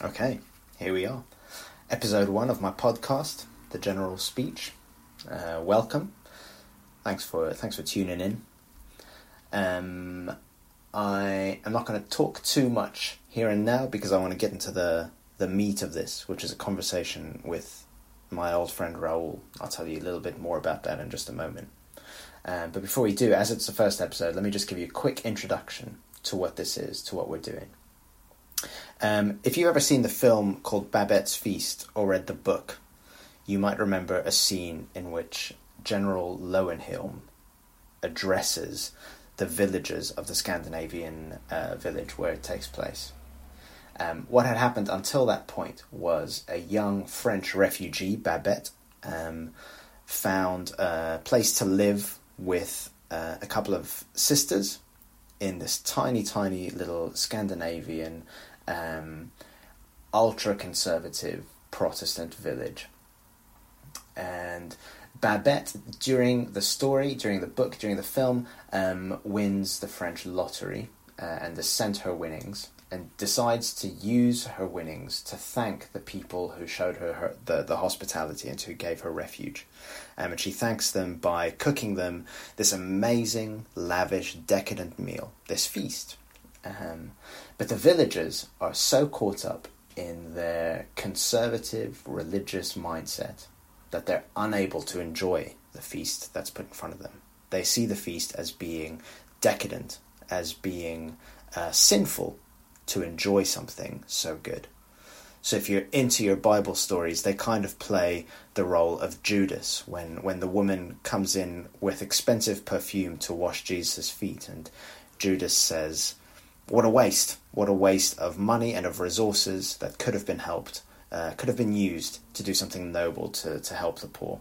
Okay, here we are. Episode one of my podcast, The General Speech. Uh, welcome. Thanks for thanks for tuning in. Um, I am not going to talk too much here and now because I want to get into the the meat of this, which is a conversation with my old friend Raul. I'll tell you a little bit more about that in just a moment. Um, but before we do, as it's the first episode, let me just give you a quick introduction to what this is, to what we're doing. Um, if you've ever seen the film called Babette's Feast or read the book, you might remember a scene in which General Löwenhielm addresses the villagers of the Scandinavian uh, village where it takes place. Um, what had happened until that point was a young French refugee, Babette, um, found a place to live with uh, a couple of sisters in this tiny, tiny little Scandinavian um, ultra conservative Protestant village. And Babette, during the story, during the book, during the film, um, wins the French lottery uh, and is sent her winnings and decides to use her winnings to thank the people who showed her, her the, the hospitality and who gave her refuge. Um, and she thanks them by cooking them this amazing, lavish, decadent meal, this feast. Um, but the villagers are so caught up in their conservative religious mindset that they're unable to enjoy the feast that's put in front of them. They see the feast as being decadent, as being uh, sinful to enjoy something so good. So if you're into your Bible stories, they kind of play the role of Judas when, when the woman comes in with expensive perfume to wash Jesus' feet, and Judas says, What a waste! What a waste of money and of resources that could have been helped, uh, could have been used to do something noble to, to help the poor.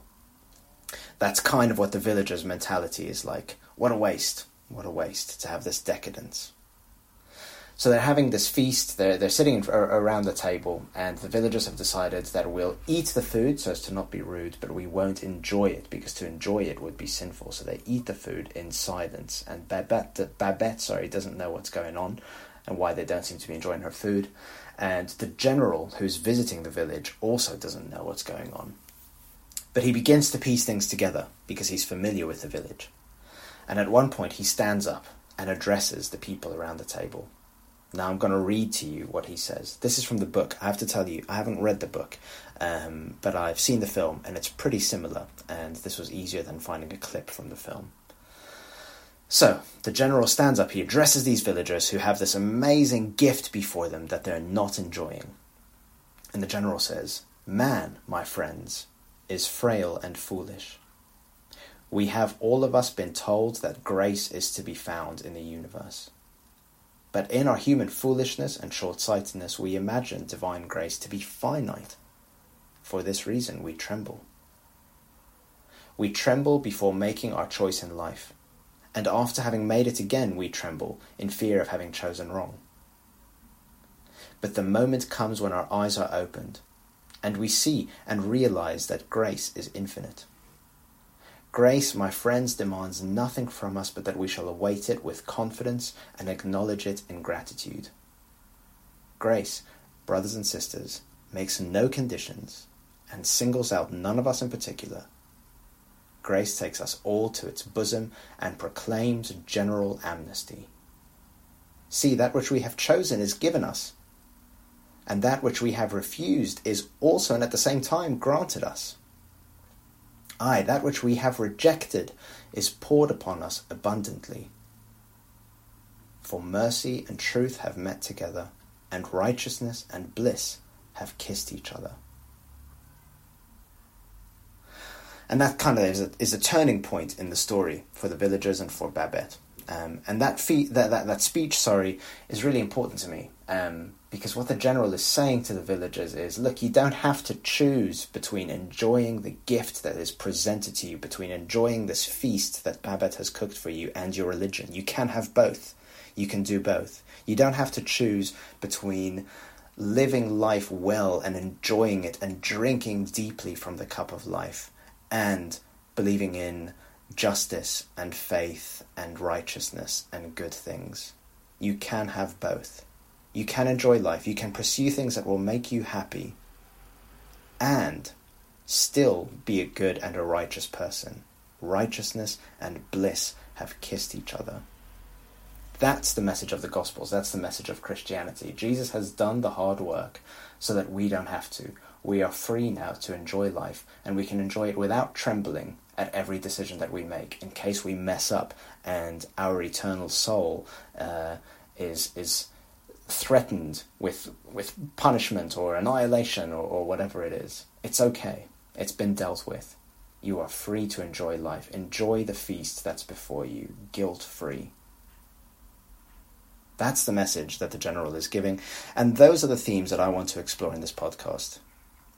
That's kind of what the villagers' mentality is like. What a waste! What a waste to have this decadence. So they're having this feast. They're they're sitting around the table, and the villagers have decided that we'll eat the food so as to not be rude, but we won't enjoy it because to enjoy it would be sinful. So they eat the food in silence. And Babette, Babette, sorry, doesn't know what's going on and why they don't seem to be enjoying her food. And the general who's visiting the village also doesn't know what's going on. But he begins to piece things together because he's familiar with the village. And at one point, he stands up and addresses the people around the table. Now I'm going to read to you what he says. This is from the book. I have to tell you, I haven't read the book, um, but I've seen the film, and it's pretty similar. And this was easier than finding a clip from the film. So the general stands up. He addresses these villagers who have this amazing gift before them that they're not enjoying. And the general says, "Man, my friends, is frail and foolish." We have all of us been told that grace is to be found in the universe. But in our human foolishness and short sightedness, we imagine divine grace to be finite. For this reason, we tremble. We tremble before making our choice in life, and after having made it again, we tremble in fear of having chosen wrong. But the moment comes when our eyes are opened, and we see and realize that grace is infinite. Grace, my friends, demands nothing from us but that we shall await it with confidence and acknowledge it in gratitude. Grace, brothers and sisters, makes no conditions and singles out none of us in particular. Grace takes us all to its bosom and proclaims general amnesty. See, that which we have chosen is given us, and that which we have refused is also and at the same time granted us. Aye, that which we have rejected is poured upon us abundantly. For mercy and truth have met together, and righteousness and bliss have kissed each other. And that kind of is a, is a turning point in the story for the villagers and for Babette. Um, and that, fee- that, that, that speech, sorry, is really important to me. Um, because what the general is saying to the villagers is look, you don't have to choose between enjoying the gift that is presented to you, between enjoying this feast that Babette has cooked for you, and your religion. You can have both. You can do both. You don't have to choose between living life well and enjoying it and drinking deeply from the cup of life and believing in justice and faith and righteousness and good things. You can have both You can enjoy life. You can pursue things that will make you happy and still be a good and a righteous person. Righteousness and bliss have kissed each other. That's the message of the Gospels. That's the message of Christianity. Jesus has done the hard work so that we don't have to. We are free now to enjoy life, and we can enjoy it without trembling at every decision that we make in case we mess up and our eternal soul uh, is is threatened with with punishment or annihilation or, or whatever it is. It's okay. It's been dealt with. You are free to enjoy life. Enjoy the feast that's before you, guilt free. That's the message that the general is giving. And those are the themes that I want to explore in this podcast.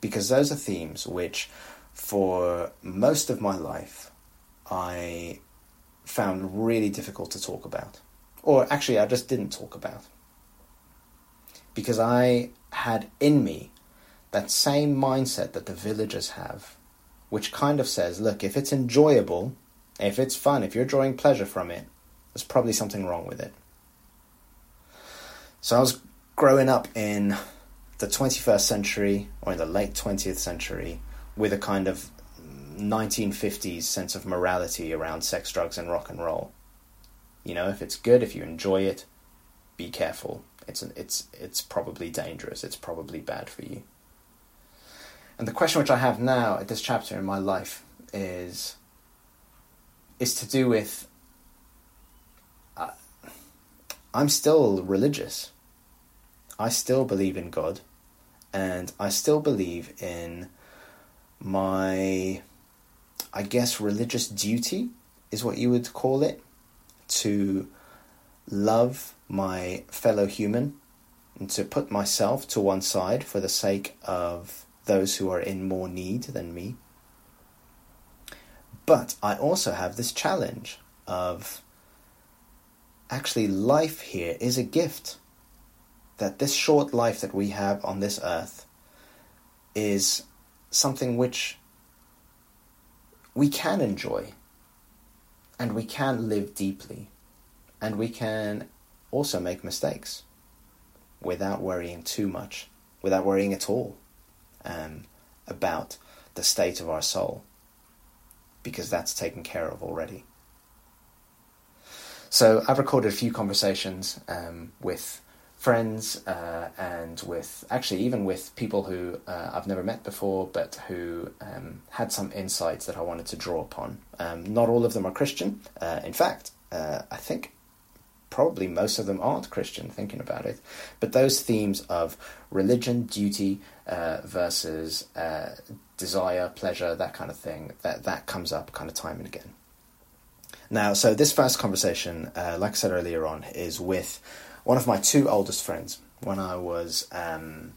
Because those are themes which, for most of my life, I found really difficult to talk about. Or actually, I just didn't talk about. Because I had in me that same mindset that the villagers have, which kind of says, look, if it's enjoyable, if it's fun, if you're drawing pleasure from it, there's probably something wrong with it. So I was growing up in the 21st century or in the late 20th century with a kind of 1950s sense of morality around sex, drugs, and rock and roll. You know, if it's good, if you enjoy it, be careful. It's an, it's it's probably dangerous. It's probably bad for you. And the question which I have now at this chapter in my life is is to do with uh, I'm still religious. I still believe in God, and I still believe in my, I guess, religious duty is what you would call it, to love my fellow human and to put myself to one side for the sake of those who are in more need than me. But I also have this challenge of actually life here is a gift. That this short life that we have on this earth is something which we can enjoy and we can live deeply and we can also make mistakes without worrying too much, without worrying at all um, about the state of our soul because that's taken care of already. So I've recorded a few conversations um, with friends uh, and with actually even with people who uh, I've never met before, but who um, had some insights that I wanted to draw upon. Um, not all of them are Christian. Uh, in fact, uh, I think probably most of them aren't Christian. Thinking about it, but those themes of religion, duty uh, versus uh, desire, pleasure, that kind of thing, that that comes up kind of time and again. Now, so this first conversation, like I said earlier on, is with one of my two oldest friends. When I was um,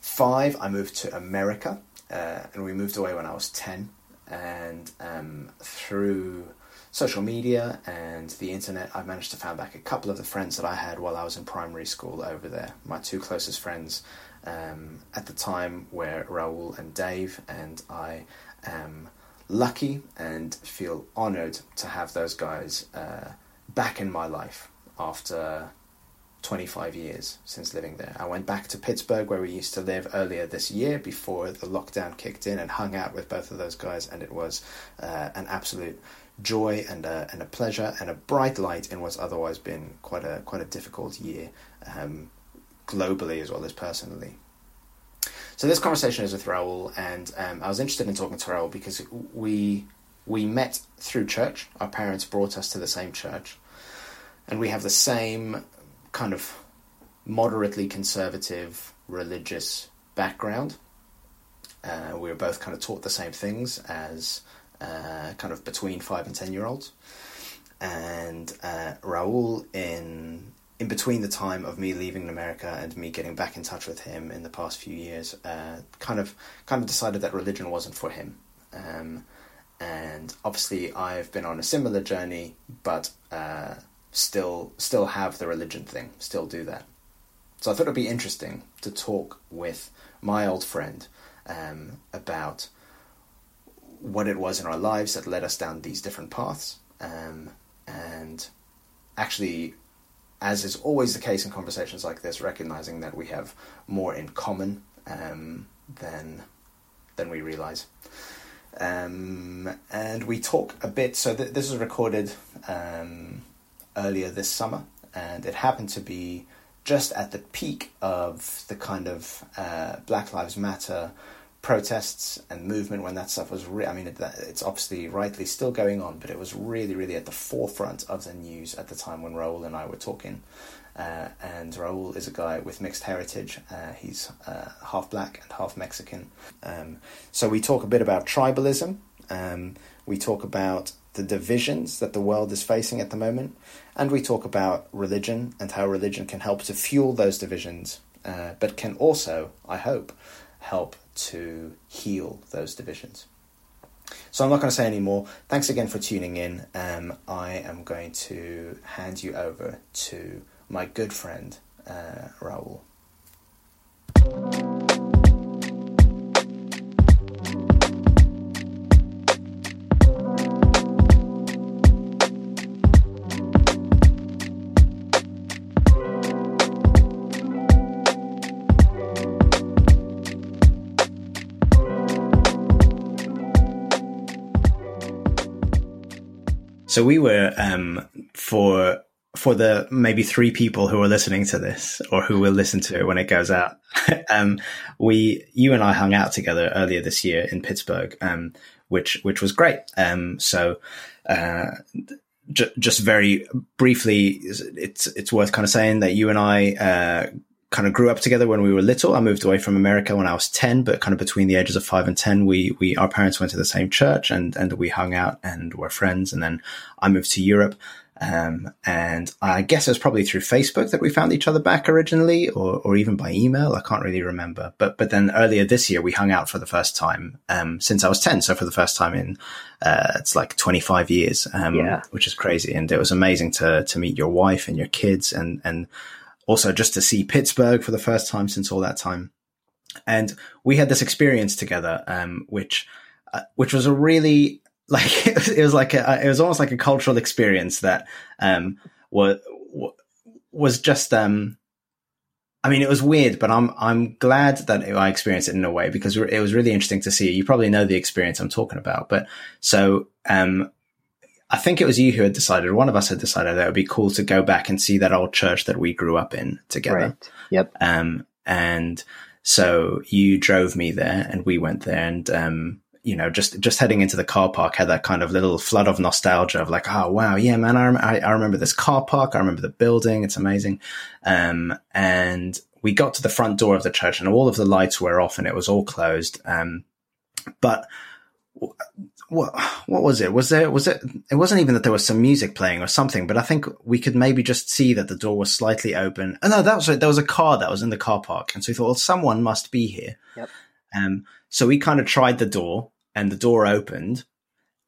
five, I moved to America, uh, and we moved away when I was 10. And um, through social media and the internet, I've managed to find back a couple of the friends that I had while I was in primary school over there. My two closest friends um, at the time were Raul and Dave, and I am lucky and feel honoured to have those guys uh, back in my life after 25 years since living there. I went back to Pittsburgh where we used to live earlier this year before the lockdown kicked in and hung out with both of those guys, and it was uh, an absolute joy and a, and a pleasure and a bright light in what's otherwise been quite a quite a difficult year um, globally as well as personally. So this conversation is with Raul, and um, I was interested in talking to Raul because we we met through church. Our parents brought us to the same church, and we have the same kind of moderately conservative religious background. Uh, we were both kind of taught the same things as uh, kind of between five and ten year olds, and uh, Raul in in between the time of me leaving America and me getting back in touch with him in the past few years, uh, kind of kind of decided that religion wasn't for him. Um, and obviously, I've been on a similar journey, but uh, still still have the religion thing, still do that. So I thought it'd be interesting to talk with my old friend um, about what it was in our lives that led us down these different paths, um, and actually as is always the case in conversations like this, recognizing that we have more in common um, than than we realize. Um, and we talk a bit. So th- this was recorded um, earlier this summer, and it happened to be just at the peak of the kind of uh, Black Lives Matter protests and movement when that stuff was. Re- I mean, it, it's obviously rightly still going on, but it was really, really at the forefront of the news at the time when Raul and I were talking. Uh, and Raul is a guy with mixed heritage. Uh, he's uh, half black and half Mexican. Um, so we talk a bit about tribalism. Um, we talk about the divisions that the world is facing at the moment. And we talk about religion and how religion can help to fuel those divisions, uh, but can also, I hope, help to heal those divisions. So I'm not going to say any more. Thanks again for tuning in. Um, I am going to hand you over to my good friend, uh, Raul. So we were um, for for the maybe three people who are listening to this or who will listen to it when it goes out. um, we, you and I hung out together earlier this year in Pittsburgh, um, which, which was great. Um, so, uh, just very briefly, it's, it's worth kind of saying that you and I, uh, kind of grew up together when we were little. I moved away from America when I was 10, but kind of between the ages of five and 10, we, we, our parents went to the same church and, and we hung out and were friends. And then I moved to Europe. Um, and I guess it was probably through Facebook that we found each other back originally, or, or even by email. I can't really remember. But, but then earlier this year, we hung out for the first time, um, since I was 10. So for the first time in, uh, it's like 25 years, um, yeah. which is crazy. And it was amazing to, to meet your wife and your kids and, and also just to see Pittsburgh for the first time since all that time. And we had this experience together, um, which, uh, which was a really like it was like a, it was almost like a cultural experience that um was was just um I mean, it was weird, but I'm I'm glad that I experienced it in a way because it was really interesting to see. You probably know the experience I'm talking about, but so um, I think it was you who had decided, one of us had decided that it would be cool to go back and see that old church that we grew up in together. Right. Yep. Um, and so you drove me there, and we went there, and um, you know, just just heading into the car park had that kind of little flood of nostalgia of like, oh wow, yeah, man, I, rem- I, I remember this car park, I remember the building, it's amazing. Um, and we got to the front door of the church, and all of the lights were off, and it was all closed. Um, but what what was it? Was there was it? It wasn't even that there was some music playing or something, but I think we could maybe just see that the door was slightly open. Oh no, that was there was a car that was in the car park, and so we thought, well, someone must be here. Yep. Um, so we kind of tried the door, and the door opened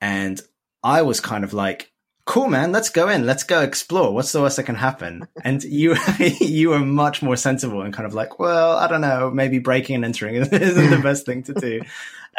and I was kind of like, cool, man, let's go in. Let's go explore. What's the worst that can happen? And you, you were much more sensible and kind of like, well, I don't know, maybe breaking and entering isn't the best thing to do.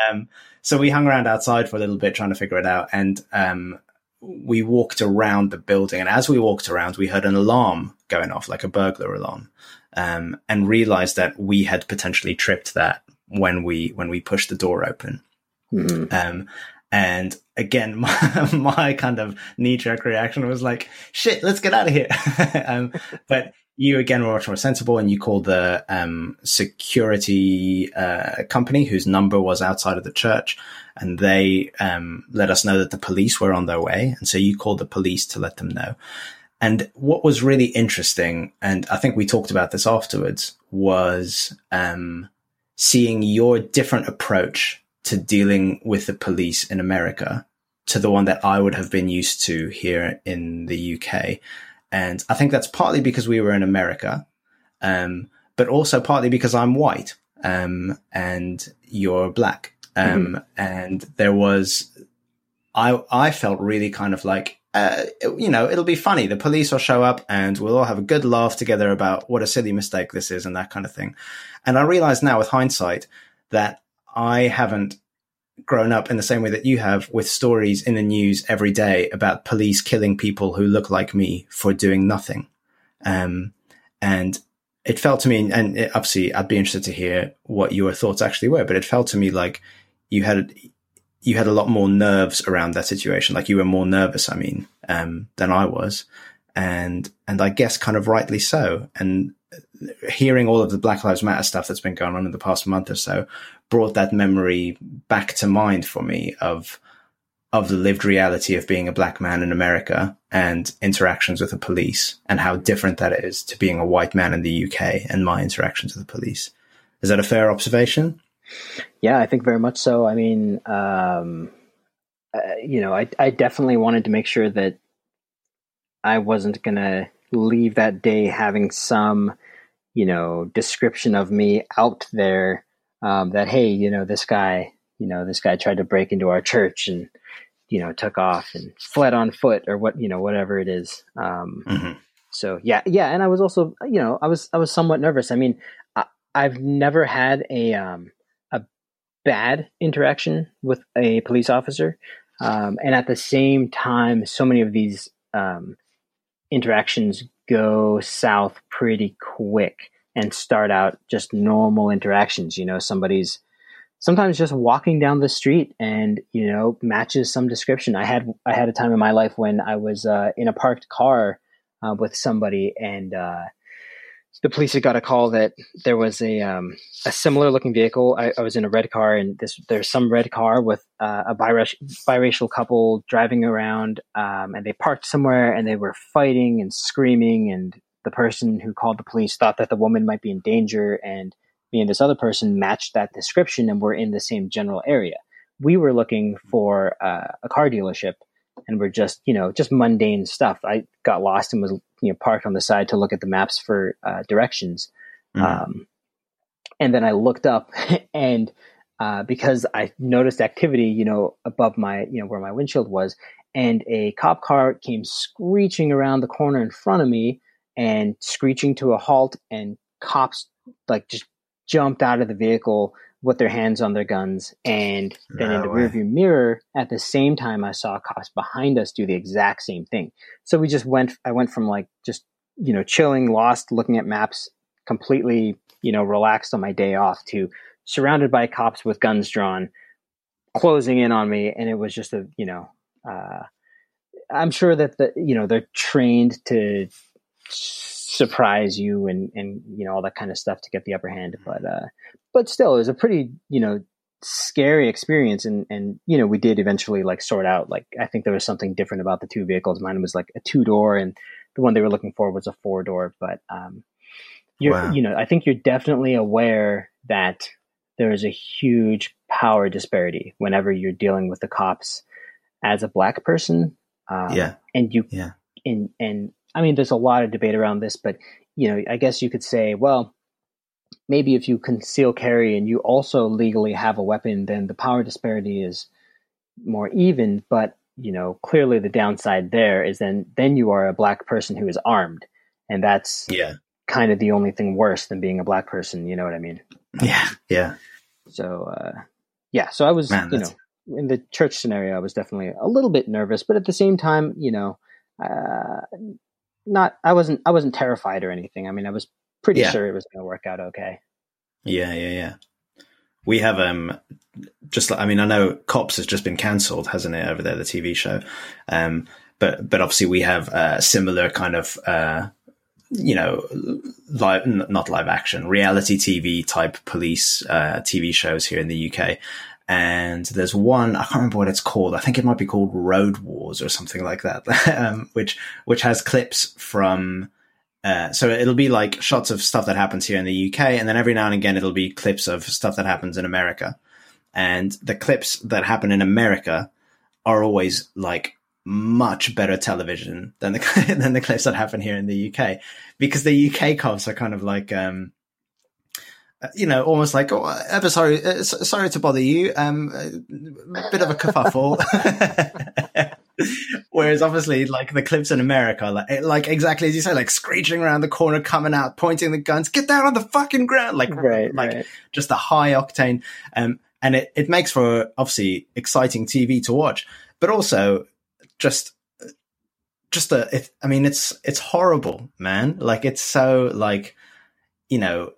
Um, so we hung around outside for a little bit trying to figure it out. And, um, we walked around the building. And as we walked around, we heard an alarm going off, like a burglar alarm, um, and realized that we had potentially tripped that when we, when we pushed the door open. Mm. Um, and again, my, my, kind of knee jerk reaction was like, shit, let's get out of here. um, but you again were much more sensible and you called the um, security uh, company whose number was outside of the church and they um, let us know that the police were on their way. And so you called the police to let them know. And what was really interesting, and I think we talked about this afterwards, was um, seeing your different approach to dealing with the police in America to the one that I would have been used to here in the UK. And I think that's partly because we were in America, um, but also partly because I'm white um, and you're black. Um, mm-hmm. And there was, I I felt really kind of like, uh, you know, it'll be funny. The police will show up and we'll all have a good laugh together about what a silly mistake this is and that kind of thing. And I realize now with hindsight that I haven't grown up in the same way that you have with stories in the news every day about police killing people who look like me for doing nothing. Um, and it felt to me, and it, obviously I'd be interested to hear what your thoughts actually were, but it felt to me like you had, you had a lot more nerves around that situation. Like you were more nervous, I mean, um, than I was. And, and I guess kind of rightly so. And hearing all of the Black Lives Matter stuff that's been going on in the past month or so brought that memory back to mind for me of, of the lived reality of being a black man in America and interactions with the police and how different that is to being a white man in the UK and my interactions with the police. Is that a fair observation? Yeah, I think very much so. I mean, um, uh, you know, I, I definitely wanted to make sure that I wasn't going to leave that day having some, you know, description of me out there um, that, hey, you know, this guy, you know, this guy tried to break into our church and, you know, took off and fled on foot or what, you know, whatever it is. Um, mm-hmm. So yeah, yeah. And I was also, you know, I was, I was somewhat nervous. I mean, I, have never had a, um, a bad interaction with a police officer. Um, and at the same time, so many of these, um, interactions go south pretty quick and start out just normal interactions. You know, somebody's, sometimes just walking down the street and you know matches some description i had i had a time in my life when i was uh, in a parked car uh, with somebody and uh, the police had got a call that there was a um, a similar looking vehicle I, I, was in a red car and this there's some red car with uh, a biracial, biracial couple driving around um, and they parked somewhere and they were fighting and screaming and the person who called the police thought that the woman might be in danger and me and this other person matched that description and we're in the same general area. We were looking for uh, a car dealership and we're just, you know, just mundane stuff. I got lost and was, you know, parked on the side to look at the maps for uh, directions. Mm. Um, and then I looked up and uh, because I noticed activity, you know, above my, you know, where my windshield was, and a cop car came screeching around the corner in front of me and screeching to a halt and cops like just jumped out of the vehicle with their hands on their guns and then no in the way. rearview mirror at the same time i saw cops behind us do the exact same thing so we just went i went from like just you know chilling lost looking at maps completely you know relaxed on my day off to surrounded by cops with guns drawn closing in on me and it was just a you know uh, i'm sure that the you know they're trained to surprise you and and you know all that kind of stuff to get the upper hand. But uh but still it was a pretty you know scary experience. And and you know we did eventually like sort out like i think there was something different about the two vehicles. Mine was like a two door and the one they were looking for was a four door but um you're wow. you know i think you're definitely aware that there is a huge power disparity whenever you're dealing with the cops as a black person. Um, yeah. and you yeah. and and I mean, there's a lot of debate around this, but you know, I guess you could say, well, maybe if you conceal carry and you also legally have a weapon, then the power disparity is more even. But you know, clearly the downside there is then then you are a black person who is armed, and that's yeah kind of the only thing worse than being a black person. You know what I mean? Yeah, yeah. So uh, yeah, so I was Man, you know in the church scenario, I was definitely a little bit nervous, but at the same time, you know. Uh, not I wasn't I wasn't terrified or anything. I mean, I was pretty yeah. sure it was going to work out okay. Yeah, yeah, yeah. We have um just like I mean I know Cops has just been cancelled, hasn't it, over there the TV show. Um but but obviously we have a similar kind of uh you know live not live action reality TV type police uh TV shows here in the UK and there's one I can't remember what it's called. I think it might be called Road Wars or something like that, um, which which has clips from. Uh, so it'll be like shots of stuff that happens here in the UK, and then every now and again it'll be clips of stuff that happens in America. And the clips that happen in America are always like much better television than the than the clips that happen here in the UK, because the UK cops are kind of like um, you know, almost like, oh, ever sorry, uh, sorry to bother you. Um, a bit of a kerfuffle. Whereas obviously, like the clips in America, like, like exactly as you say, like screeching around the corner, coming out, pointing the guns, get down on the fucking ground, like, right, like right. just a high octane. Um, and it, it makes for obviously exciting TV to watch, but also just just a. It, I mean, it's it's horrible, man. Like it's so like, you know,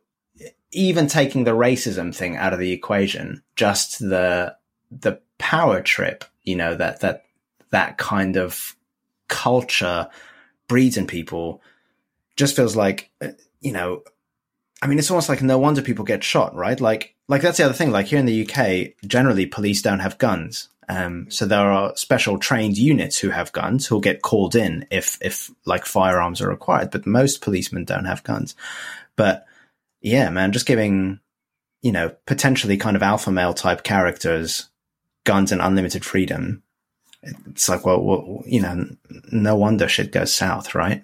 even taking the racism thing out of the equation, just the the power trip, you know, that that that kind of culture breeds in people, just feels like, uh, you know, I mean, it's almost like no wonder people get shot, right? Like, like that's the other thing. Like here in the UK, generally police don't have guns. Um, so there are special trained units who have guns who'll get called in if, if like firearms are required, but most policemen don't have guns. But yeah, man, just giving, you know, potentially kind of alpha male type characters guns and unlimited freedom. It's like, well, well you know, no wonder shit goes south, right?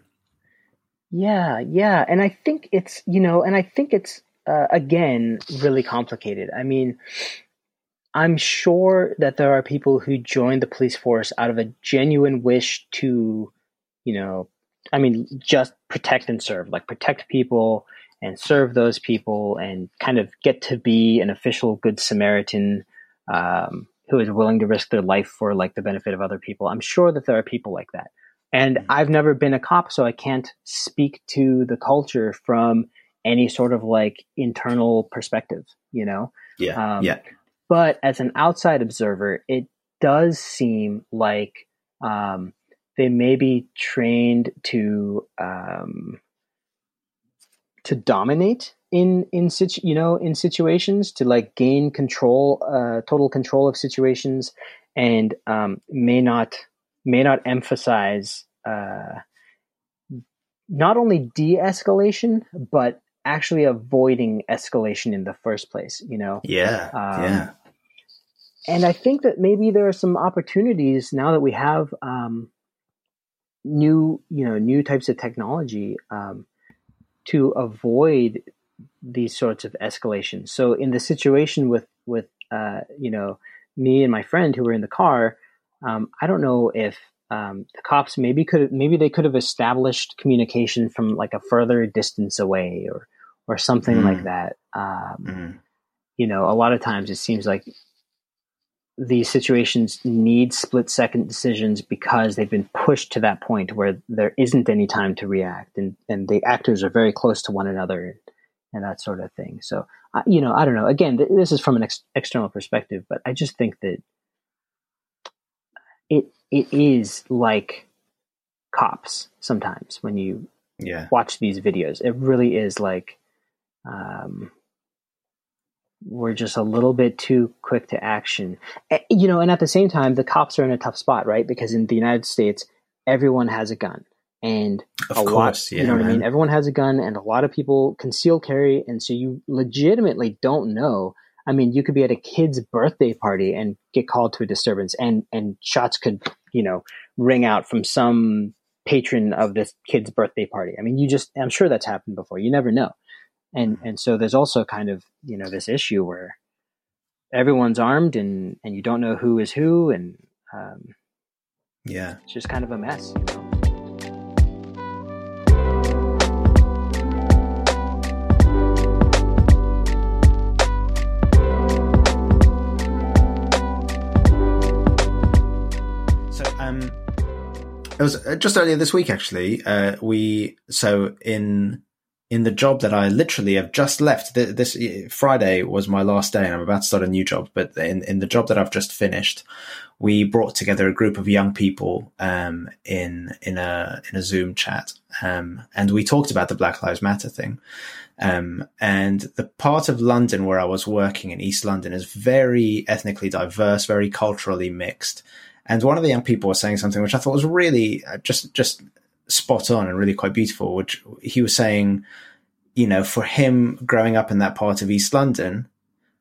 Yeah, yeah. And I think it's, you know, and I think it's, uh, again, really complicated. I mean, I'm sure that there are people who join the police force out of a genuine wish to, you know, I mean, just protect and serve, like protect people and serve those people and kind of get to be an official good Samaritan um, who is willing to risk their life for like the benefit of other people. I'm sure that there are people like that. And mm-hmm. I've never been a cop, so I can't speak to the culture from any sort of like internal perspective, you know? Yeah. Um, yeah. But as an outside observer, it does seem like um, they may be trained to um, to dominate in in situ you know in situations to like gain control uh total control of situations and um may not may not emphasize uh not only de-escalation but actually avoiding escalation in the first place you know? Yeah um, yeah. and i think that maybe there are some opportunities now that we have um new you know new types of technology um to avoid these sorts of escalations. So in the situation with with uh, you know me and my friend who were in the car, um, I don't know if um, the cops maybe could maybe they could have established communication from like a further distance away or or something mm. like that. Um, mm. You know, a lot of times it seems like these situations need split second decisions because they've been pushed to that point where there isn't any time to react and, and the actors are very close to one another and that sort of thing. So, you know, I don't know. Again, th- this is from an ex- external perspective, but I just think that it it is like cops sometimes when you yeah. watch these videos. It really is like um, we're just a little bit too quick to action. You know, and at the same time, the cops are in a tough spot, right? Because in the United States, everyone has a gun. And of a course, lot yeah, you know what man. i mean? Everyone has a gun and a lot of people conceal carry. And so you legitimately don't know. I mean you could be at a kid's birthday party and get called to a disturbance and and shots could you know ring out from some patron of this kid's birthday party. I mean you just i'm sure that's happened before. You never know and and so there's also kind of you know this issue where everyone's armed and and you don't know who is who and um, yeah it's just kind of a mess you know? So um, it was uh, just earlier this week, actually. Uh, we so in in the job that I literally have just left. This Friday was my last day, and I'm about to start a new job. But in in the job that I've just finished, we brought together a group of young people um, in in a in a Zoom chat, um, and we talked about the Black Lives Matter thing. Um, and the part of London where I was working in East London is very ethnically diverse, very culturally mixed. And one of the young people was saying something which I thought was really uh, just just spot on and really quite beautiful. Which he was saying, you know, for him growing up in that part of East London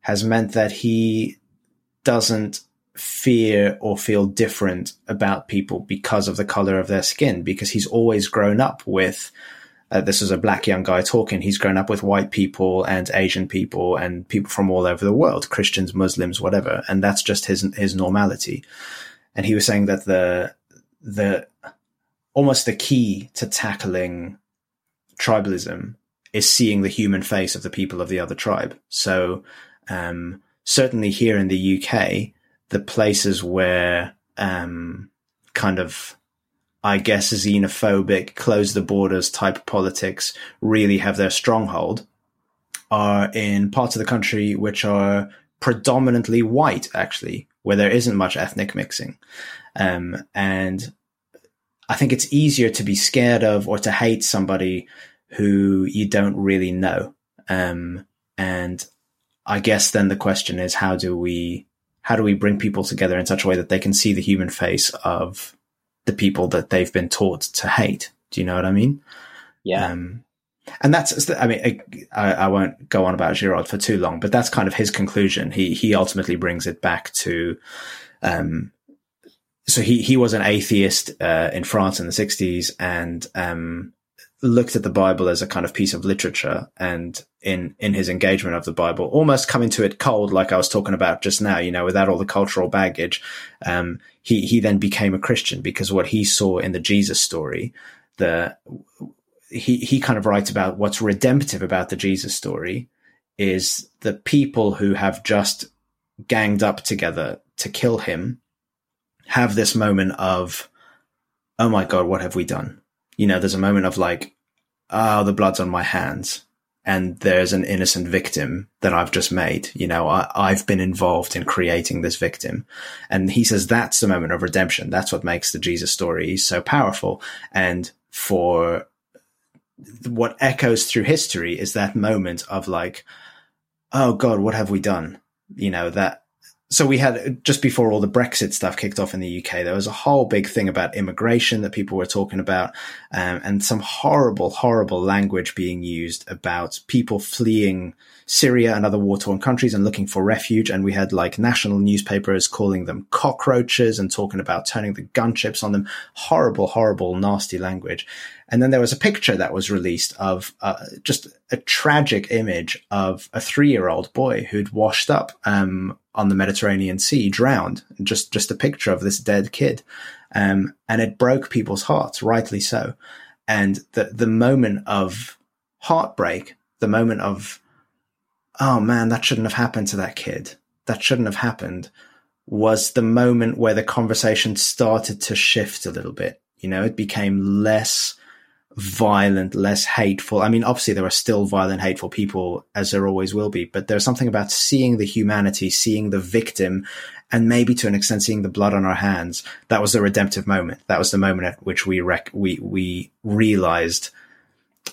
has meant that he doesn't fear or feel different about people because of the color of their skin because he's always grown up with uh, this is a black young guy talking. He's grown up with white people and Asian people and people from all over the world, Christians, Muslims, whatever, and that's just his his normality and he was saying that the the almost the key to tackling tribalism is seeing the human face of the people of the other tribe. So um, certainly here in the UK, the places where um, kind of I guess, xenophobic, close the borders type politics really have their stronghold are in parts of the country which are predominantly white, actually, where there isn't much ethnic mixing. Um, and I think it's easier to be scared of or to hate somebody who you don't really know. Um, and I guess then the question is, how do we, how do we bring people together in such a way that they can see the human face of the people that they've been taught to hate? Do you know what I mean? Yeah. Um, and that's, I mean, I, I, won't go on about Girard for too long, but that's kind of his conclusion. He, he ultimately brings it back to, um, so he, he was an atheist, uh, in France in the sixties and, um, looked at the Bible as a kind of piece of literature and in, in his engagement of the Bible, almost coming to it cold, like I was talking about just now, you know, without all the cultural baggage. Um, he, he then became a Christian because what he saw in the Jesus story, the, he, he kind of writes about what's redemptive about the Jesus story is the people who have just ganged up together to kill him have this moment of, oh my God, what have we done? You know, there's a moment of like, oh, the blood's on my hands. And there's an innocent victim that I've just made. You know, I, I've been involved in creating this victim. And he says that's the moment of redemption. That's what makes the Jesus story so powerful. And for what echoes through history is that moment of like, oh God, what have we done? You know, that so we had just before all the Brexit stuff kicked off in the UK, there was a whole big thing about immigration that people were talking about, um, and some horrible, horrible language being used about people fleeing Syria and other war torn countries and looking for refuge. And we had like national newspapers calling them cockroaches and talking about turning the gunships on them. Horrible, horrible, nasty language. And then there was a picture that was released of uh, just a tragic image of a three year old boy who'd washed up um, on the Mediterranean Sea, drowned. Just just a picture of this dead kid, um, and it broke people's hearts, rightly so. And the the moment of heartbreak, the moment of oh man, that shouldn't have happened to that kid. That shouldn't have happened. Was the moment where the conversation started to shift a little bit. You know, it became less violent, less hateful. I mean, obviously there are still violent, hateful people as there always will be, but there's something about seeing the humanity, seeing the victim, and maybe to an extent seeing the blood on our hands. That was the redemptive moment. That was the moment at which we rec- we we realized,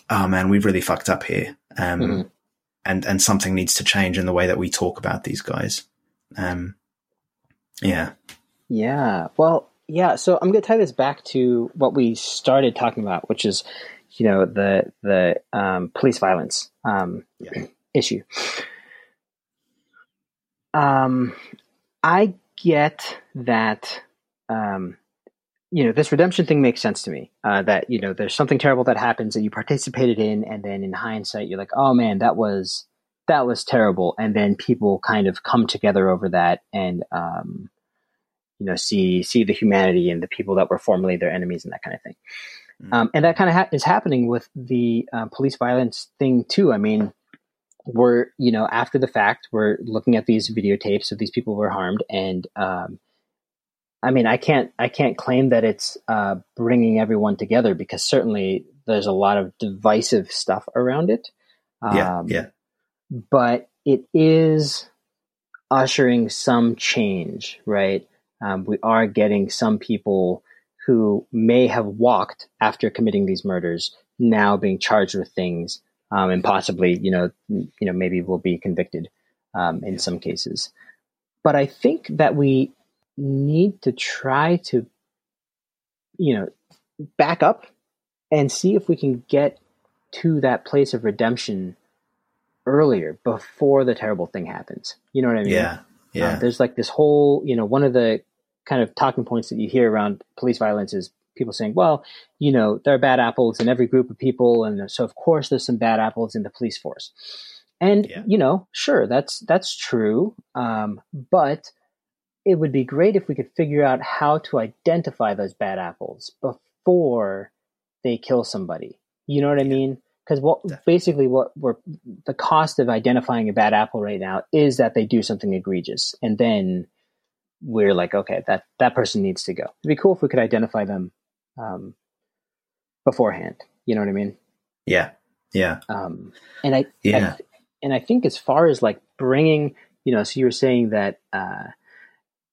oh man, we've really fucked up here, um, mm-hmm. and and something needs to change in the way that we talk about these guys. Um, yeah, yeah. Well, yeah, so I'm going to tie this back to what we started talking about, which is, you know, the the um, police violence um, yeah. issue. Um, I get that. Um, you know, this redemption thing makes sense to me. Uh, that you know, there's something terrible that happens that you participated in, and then in hindsight, you're like, oh man, that was that was terrible, and then people kind of come together over that and um, you know see see the humanity and the people that were formerly their enemies and that kind of thing. Mm-hmm. Um, and that kind of ha- is happening with the uh, police violence thing too. I mean, we're you know after the fact we're looking at these videotapes of these people who were harmed, and um, I mean I can't I can't claim that it's uh, bringing everyone together because certainly there's a lot of divisive stuff around it. Um, yeah, yeah. But it is ushering some change, right? Um, we are getting some people who may have walked after committing these murders now being charged with things um, and possibly, you know, you know, maybe will be convicted um, in some cases. But I think that we need to try to, you know, back up and see if we can get to that place of redemption earlier before the terrible thing happens. You know what I mean? Yeah. Yeah. Um, there's like this whole, you know, one of the kind of talking points that you hear around police violence is people saying, well, you know, there are bad apples in every group of people, and so of course there's some bad apples in the police force. And yeah. you know, sure, that's that's true, um, but it would be great if we could figure out how to identify those bad apples before they kill somebody. You know what I mean? Because what Definitely. basically what we're the cost of identifying a bad apple right now is that they do something egregious, and then we're like, okay, that that person needs to go. It'd be cool if we could identify them um, beforehand. You know what I mean? Yeah, yeah. Um, and I, yeah, I, and I think as far as like bringing, you know, so you were saying that uh,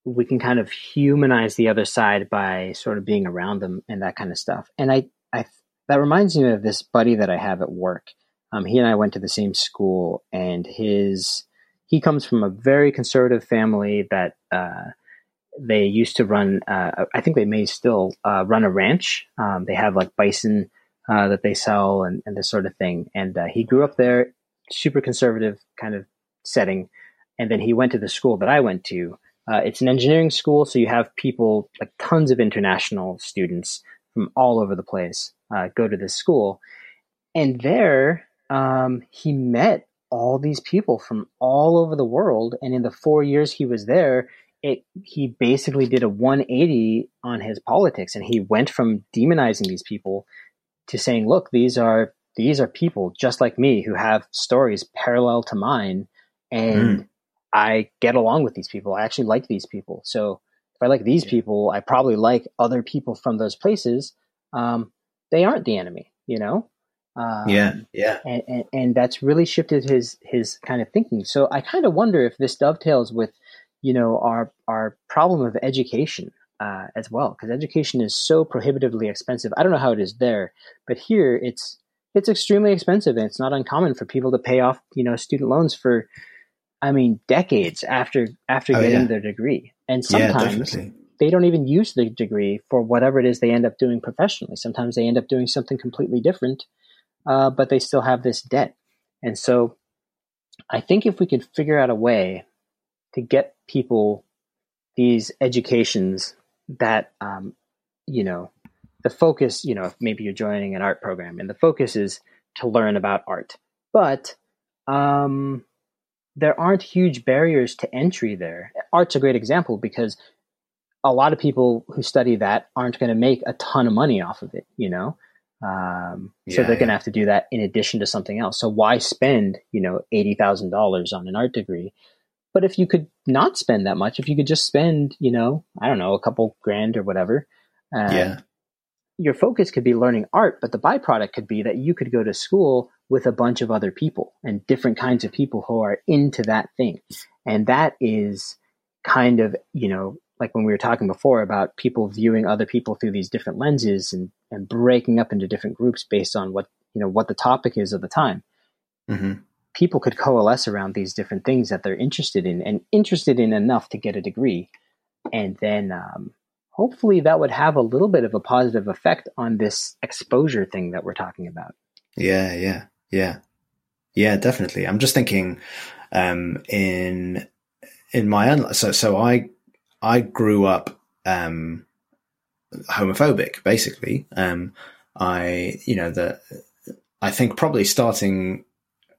we can kind of humanize the other side by sort of being around them and that kind of stuff. And I, I that reminds me of this buddy that I have at work. Um, he and I went to the same school, and his he comes from a very conservative family that uh, they used to run. Uh, I think they may still uh, run a ranch. Um, they have like bison uh, that they sell and, and, this sort of thing. And uh, he grew up there, super conservative kind of setting. And then he went to the school that I went to. Uh, it's an engineering school, so you have people like tons of international students from all over the place go to this school. And there, um, he met all these people from all over the world. And in the four years he was there, it, he basically did a 180 on his politics and he went from demonizing these people to saying, look, these are, these are people just like me who have stories parallel to mine. And mm. I get along with these people. I actually like these people. So if I like these people, I probably like other people from those places. Um, they aren't the enemy, you know? Um, yeah, yeah, and, and, and that's really shifted his his kind of thinking. So I kind of wonder if this dovetails with, you know, our our problem of education uh, as well, because education is so prohibitively expensive. I don't know how it is there, but here it's it's extremely expensive, and it's not uncommon for people to pay off, you know, student loans for, I mean, decades after after oh, getting yeah. their degree, and sometimes. Yeah, they don't even use the degree for whatever it is they end up doing professionally. Sometimes they end up doing something completely different uh, but they still have this debt. And so I think if we could figure out a way to get people these educations that, um, you know, the focus, you know, if maybe you're joining an art program and the focus is to learn about art, but um, there aren't huge barriers to entry there. Art's a great example because a lot of people who study that aren't going to make a ton of money off of it, you know? Um, yeah, so they're going to have to do that in addition to something else. So why spend, you know, eighty thousand dollars on an art degree? But if you could not spend that much, if you could just spend, you know, I don't know, a couple grand or whatever, uh, yeah, your focus could be learning art. But the byproduct could be that you could go to school with a bunch of other people and different kinds of people who are into that thing, and that is kind of, you know, like when we were talking before about people viewing other people through these different lenses and, and breaking up into different groups based on what you know what the topic is of the time mm-hmm. People could coalesce around these different things that they're interested in and interested in enough to get a degree. And then um, hopefully that would have a little bit of a positive effect on this exposure thing that we're talking about. Yeah yeah yeah. Yeah definitely. I'm just thinking um, in in my own so so i I grew up um, homophobic, basically. Um, I, you know, the I think probably starting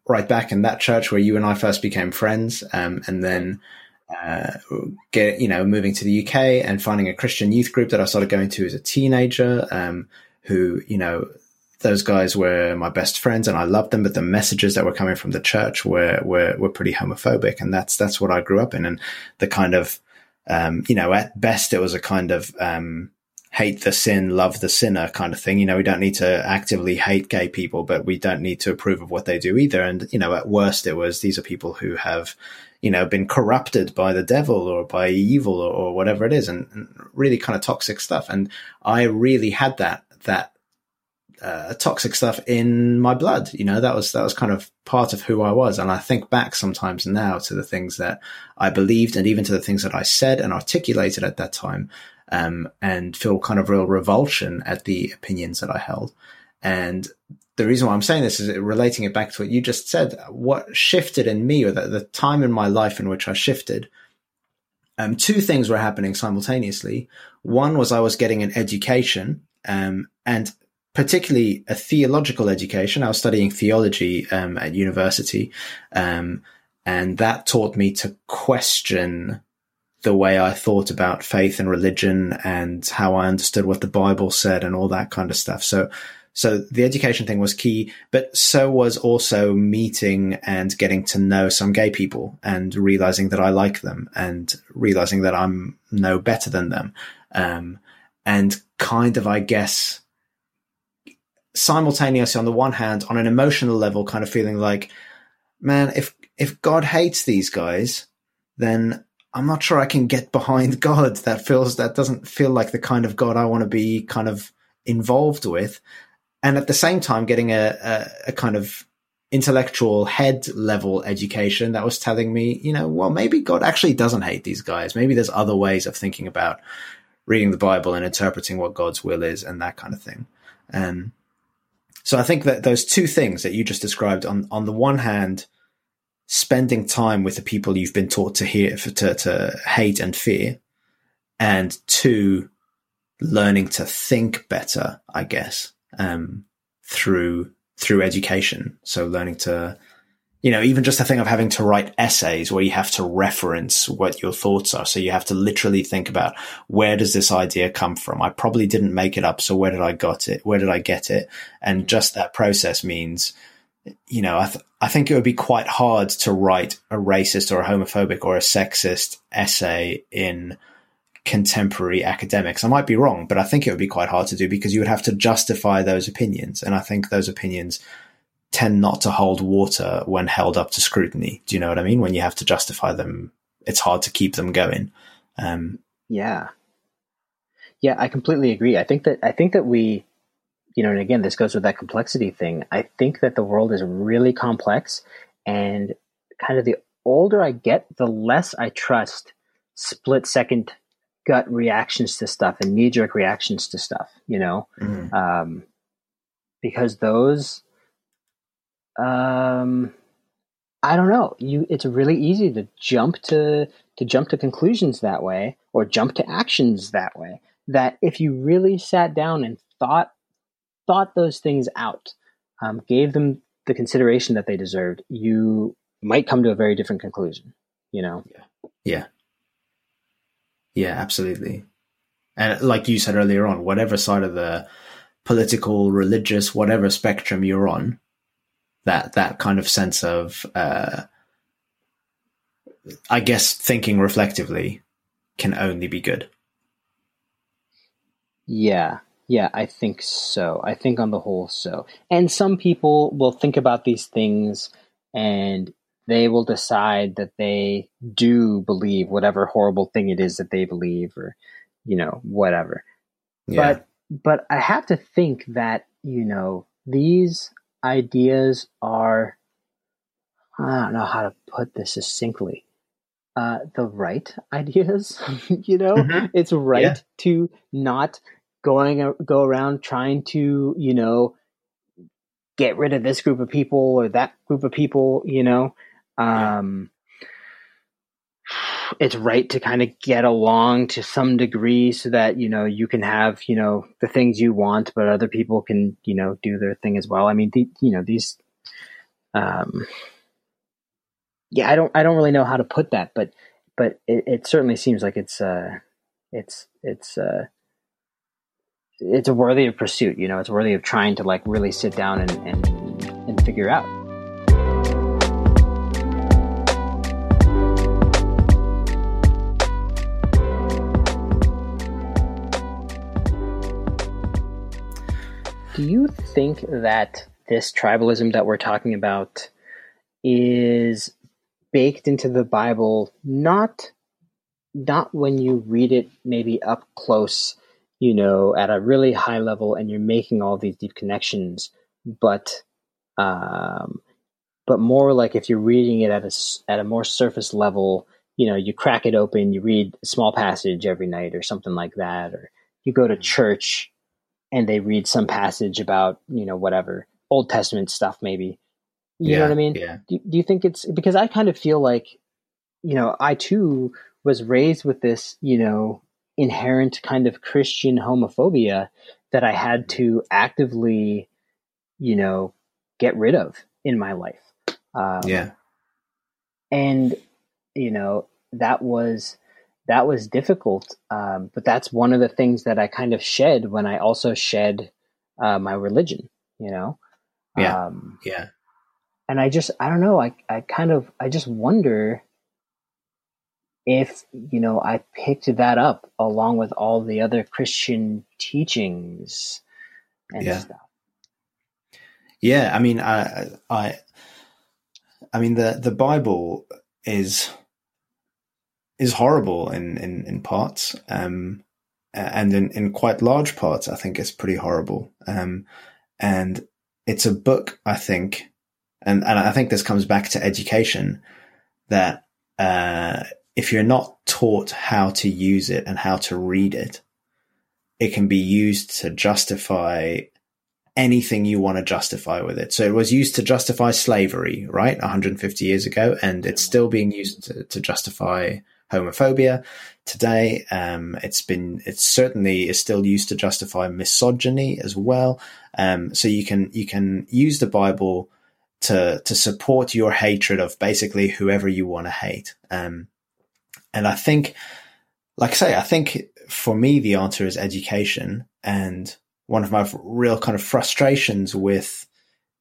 right back in that church where you and I first became friends, um, and then uh, get you know moving to the UK and finding a Christian youth group that I started going to as a teenager. Um, who you know those guys were my best friends and I loved them, but the messages that were coming from the church were were were pretty homophobic, and that's that's what I grew up in, and the kind of um, you know, at best it was a kind of um, hate the sin, love the sinner kind of thing. You know, we don't need to actively hate gay people, but we don't need to approve of what they do either. And, you know, at worst it was these are people who have, you know, been corrupted by the devil or by evil or, or whatever it is and, and, really kind of toxic stuff. And I really had that, that uh, toxic stuff in my blood. You know, that was that was kind of part of who I was. And I think back sometimes now to the things that I believed, and even to the things that I said and articulated at that time, um, and feel kind of real revulsion at the opinions that I held. And the reason why I'm saying this is relating it back to what you just said. What shifted in me, or the, the time in my life in which I shifted. Um, two things were happening simultaneously. One was I was getting an education, um, and particularly a theological education. I was studying theology um, at university, um, and that taught me to question the way I thought about faith and religion and how I understood what the Bible said and all that kind of stuff. So, so the education thing was key, but so was also meeting and getting to know some gay people and realizing that I like them and realizing that I'm no better than them. Um, and kind of, I guess, simultaneously on the one hand, on an emotional level, kind of feeling like, man, if if God hates these guys, then I'm not sure I can get behind God. That feels that doesn't feel like the kind of God I want to be kind of involved with. And at the same time, getting a, a, a kind of intellectual head level education that was telling me, you know, well, maybe God actually doesn't hate these guys. Maybe there's other ways of thinking about reading the Bible and interpreting what God's will is and that kind of thing. Um, so I think that those two things that you just described on, on the one hand, spending time with the people you've been taught to hear, to, to hate and fear, and two, learning to think better, I guess, um, through through education. So learning to, you know, even just the thing of having to write essays where you have to reference what your thoughts are. So you have to literally think about where does this idea come from? I probably didn't make it up. So where did I got it? Where did I get it? And just that process means, you know, I, th- I think it would be quite hard to write a racist or a homophobic or a sexist essay in contemporary academics. I might be wrong, but I think it would be quite hard to do because you would have to justify those opinions. And I think those opinions tend not to hold water when held up to scrutiny. Do you know what I mean? When you have to justify them, it's hard to keep them going. Um, yeah. Yeah, I completely agree. I think that, I think that we, you know, and again, this goes with that complexity thing. I think that the world is really complex and kind of the older I get, the less I trust split second gut reactions to stuff and knee jerk reactions to stuff, you know, mm. um, because those, um, I don't know. You, it's really easy to jump to to jump to conclusions that way, or jump to actions that way. That if you really sat down and thought thought those things out, um, gave them the consideration that they deserved, you might come to a very different conclusion. You know. Yeah. Yeah. Yeah, absolutely. And like you said earlier on, whatever side of the political, religious, whatever spectrum you're on, that that kind of sense of, uh, I guess, thinking reflectively can only be good. Yeah, yeah, I think so. I think on the whole, so. And some people will think about these things and they will decide that they do believe whatever horrible thing it is that they believe or you know whatever yeah. but but i have to think that you know these ideas are i don't know how to put this succinctly uh, the right ideas you know mm-hmm. it's right yeah. to not going go around trying to you know get rid of this group of people or that group of people you know? Um, it's right to kind of get along to some degree so that you know you can have you know the things you want but other people can you know do their thing as well. I mean the, you know these um yeah i don't i don't really know how to put that but but it, it certainly seems like it's uh it's it's uh it's worthy of pursuit you know it's worthy of trying to like really sit down and and, and figure out. Do you think that this tribalism that we're talking about is baked into the Bible not not when you read it maybe up close, you know, at a really high level and you're making all these deep connections, but um, but more like if you're reading it at a at a more surface level, you know, you crack it open, you read a small passage every night or something like that, or you go to mm-hmm. church and they read some passage about you know whatever Old Testament stuff maybe. You yeah, know what I mean? Yeah. Do, do you think it's because I kind of feel like you know I too was raised with this you know inherent kind of Christian homophobia that I had to actively you know get rid of in my life. Um, yeah. And you know that was that was difficult. Um, but that's one of the things that I kind of shed when I also shed uh, my religion, you know? Yeah. Um, yeah. And I just, I don't know. I, I kind of, I just wonder if you know I picked that up along with all the other Christian teachings and Yeah. stuff. Yeah, I mean, I, I, I mean, the the Bible is is horrible in in, in parts, um, and in, in quite large parts, I think it's pretty horrible. Um, and it's a book, I think, and and I think this comes back to education that uh, if you're not taught how to use it and how to read it, it can be used to justify anything you want to justify with it. So it was used to justify slavery, right? 150 years ago, and it's still being used to, to justify homophobia today. Um, it's been, it certainly is still used to justify misogyny as well. Um, so you can, you can use the Bible to, to support your hatred of basically whoever you want to hate. Um, and I think, like I say, I think for me, the answer is education. And one of my real kind of frustrations with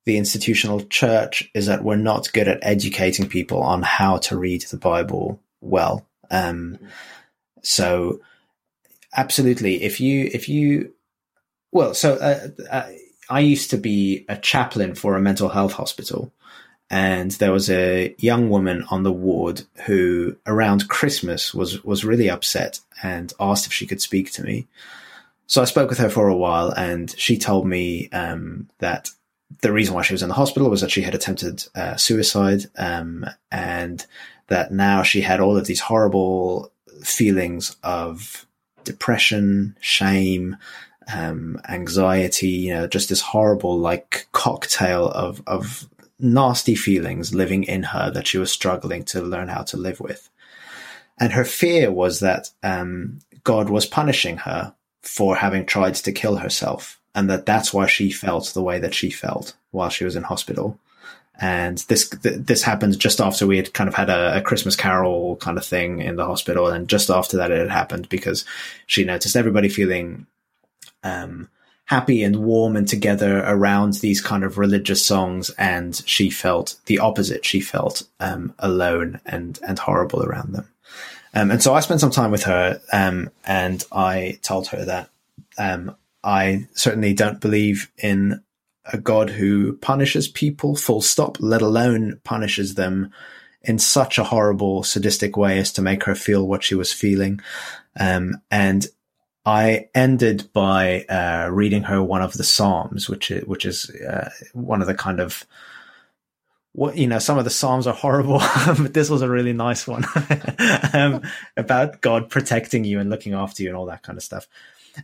the institutional church is that we're not good at educating people on how to read the Bible well. Um, so absolutely, if you, if you, well, so uh, uh, I used to be a chaplain for a mental health hospital. And there was a young woman on the ward who, around Christmas, was was really upset and asked if she could speak to me. So I spoke with her for a while, and she told me um, that the reason why she was in the hospital was that she had attempted uh, suicide, um, and that now she had all of these horrible feelings of depression, shame, um, anxiety. You know, just this horrible like cocktail of of nasty feelings living in her that she was struggling to learn how to live with. And her fear was that um, God was punishing her for having tried to kill herself, and that that's why she felt the way that she felt while she was in hospital. And this th- this happened just after we had kind of had a, a, Christmas Carol kind of thing in the hospital, and just after that it had happened because she noticed everybody feeling um, happy and warm and together around these kind of religious songs, and she felt the opposite. She felt um, alone and and horrible around them. Um, and so I spent some time with her, um, and I told her that um, I certainly don't believe in a God who punishes people, full stop, let alone punishes them in such a horrible, sadistic way as to make her feel what she was feeling. Um, and I ended by uh, reading her one of the Psalms, which is, which is uh, one of the kind of what you know some of the psalms are horrible but this was a really nice one um, about god protecting you and looking after you and all that kind of stuff.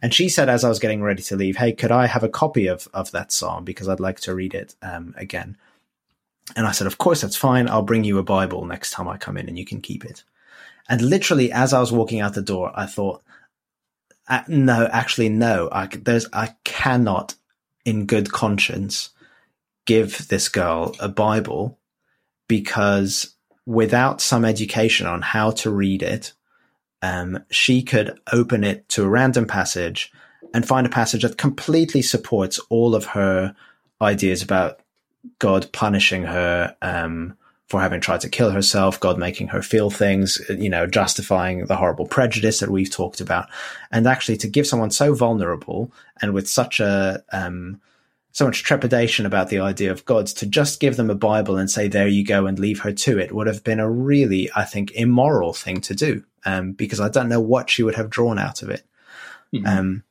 And she said as i was getting ready to leave hey could i have a copy of of that psalm? Because i'd like to read it um, again. And i said of course that's fine. I'll bring you a bible next time i come in and you can keep it. And literally as i was walking out the door i thought uh, no actually no. I there's i cannot in good conscience give this girl a Bible because without some education on how to read it, um, she could open it to a random passage and find a passage that completely supports all of her ideas about God punishing her um, for having tried to kill herself, God making her feel things, you know, justifying the horrible prejudice that we've talked about, and actually to give someone so vulnerable and with such a um, so much trepidation about the idea of gods to just give them a Bible and say, there you go and leave her to it would have been a really, I think, immoral thing to do. Um, because I don't know what she would have drawn out of it. Mm-hmm. Um,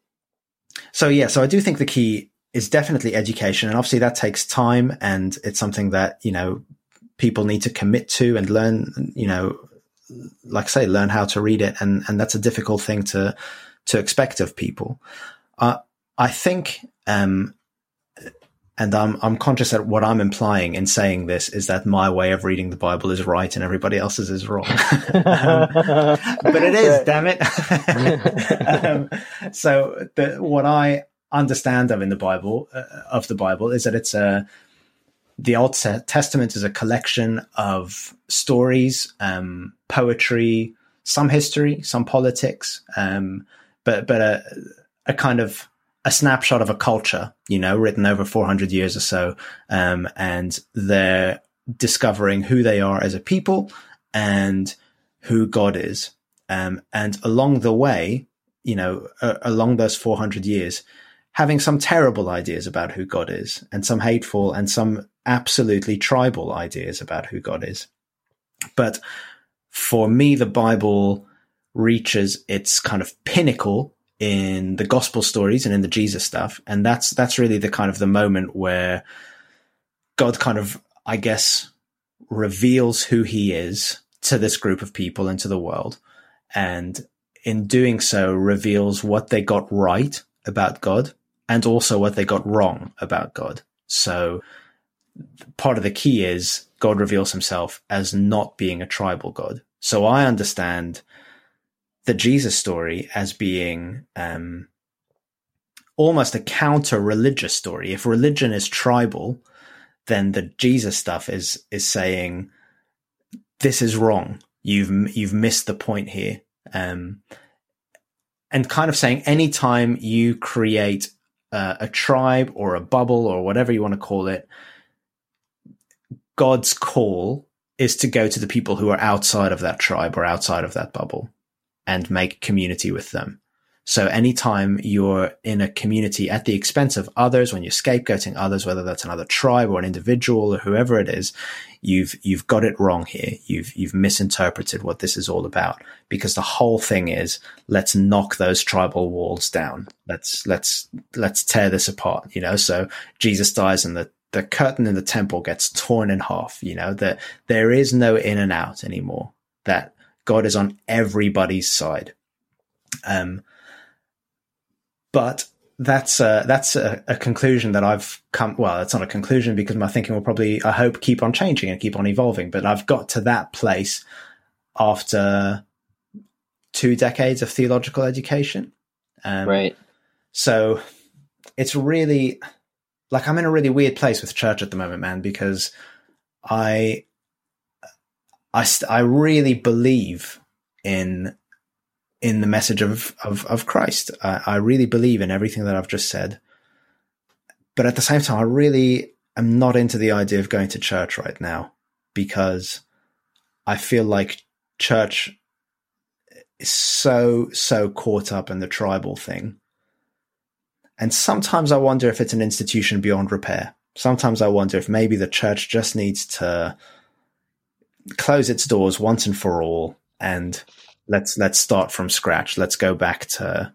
so yeah, so I do think the key is definitely education. And obviously that takes time and it's something that, you know, people need to commit to and learn, you know, like I say, learn how to read it. And, and that's a difficult thing to, to expect of people. Uh, I think, um, and I'm I'm conscious that what I'm implying in saying this is that my way of reading the Bible is right and everybody else's is wrong. um, but it is, damn it. um, so the, what I understand of in the Bible uh, of the Bible is that it's a the Old Testament is a collection of stories, um, poetry, some history, some politics, um, but but a, a kind of a snapshot of a culture, you know, written over 400 years or so. Um, and they're discovering who they are as a people and who God is. Um, and along the way, you know, uh, along those 400 years, having some terrible ideas about who God is and some hateful and some absolutely tribal ideas about who God is. But for me, the Bible reaches its kind of pinnacle in the gospel stories and in the Jesus stuff. And that's, that's really the kind of the moment where God kind of, I guess, reveals who he is to this group of people and to the world. And in doing so, reveals what they got right about God and also what they got wrong about God. So part of the key is God reveals himself as not being a tribal God. So I understand the Jesus story as being um, almost a counter religious story. If religion is tribal, then the Jesus stuff is is saying this is wrong. You've you've missed the point here. Um, and kind of saying anytime you create uh, a tribe or a bubble or whatever you want to call it, God's call is to go to the people who are outside of that tribe or outside of that bubble and make community with them. So anytime you're in a community at the expense of others, when you're scapegoating others, whether that's another tribe or an individual or whoever it is, you've, you've got it wrong here. You've, you've misinterpreted what this is all about because the whole thing is let's knock those tribal walls down. Let's, let's, let's tear this apart, you know? So Jesus dies and the, the curtain in the temple gets torn in half, you know, that there is no in and out anymore, that God is on everybody's side. Um, but that's a, that's a, a, conclusion that I've come. Well, it's not a conclusion because my thinking will probably, I hope, keep on changing and keep on evolving. But I've got to that place after two decades of theological education. Um, right. So it's really like I'm in a really weird place with church at the moment, man, because I, I, I really believe in in the message of of, of Christ. I, I really believe in everything that I've just said, but at the same time, I really am not into the idea of going to church right now because I feel like church is so so caught up in the tribal thing. And sometimes I wonder if it's an institution beyond repair. Sometimes I wonder if maybe the church just needs to close its doors once and for all and let's let's start from scratch. Let's go back to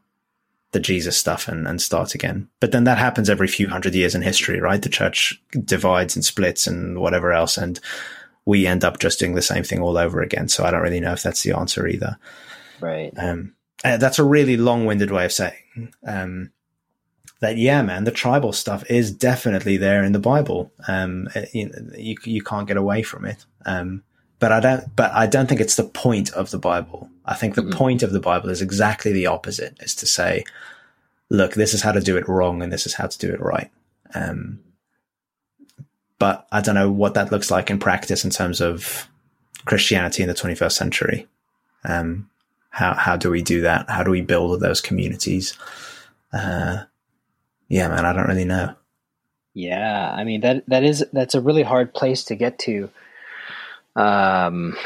the Jesus stuff and, and start again. But then that happens every few hundred years in history, right? The church divides and splits and whatever else, and we end up just doing the same thing all over again. So I don't really know if that's the answer either. Right. Um, uh, that's a really long-winded way of saying um, that. Yeah, man, the tribal stuff is definitely there in the Bible. Um, uh, you, you, you can't get away from it. Um, but I don't, but I don't think it's the point of the Bible. I think the mm-hmm. point of the Bible is exactly the opposite, is to say, look, this is how to do it wrong and this is how to do it right. Um, but I don't know what that looks like in practice in terms of Christianity in the 21st century. Um, how, how do we do that? How do we build those communities? Uh, yeah, man, I don't really know. Yeah. I mean, that, that is, that's a really hard place to get to um,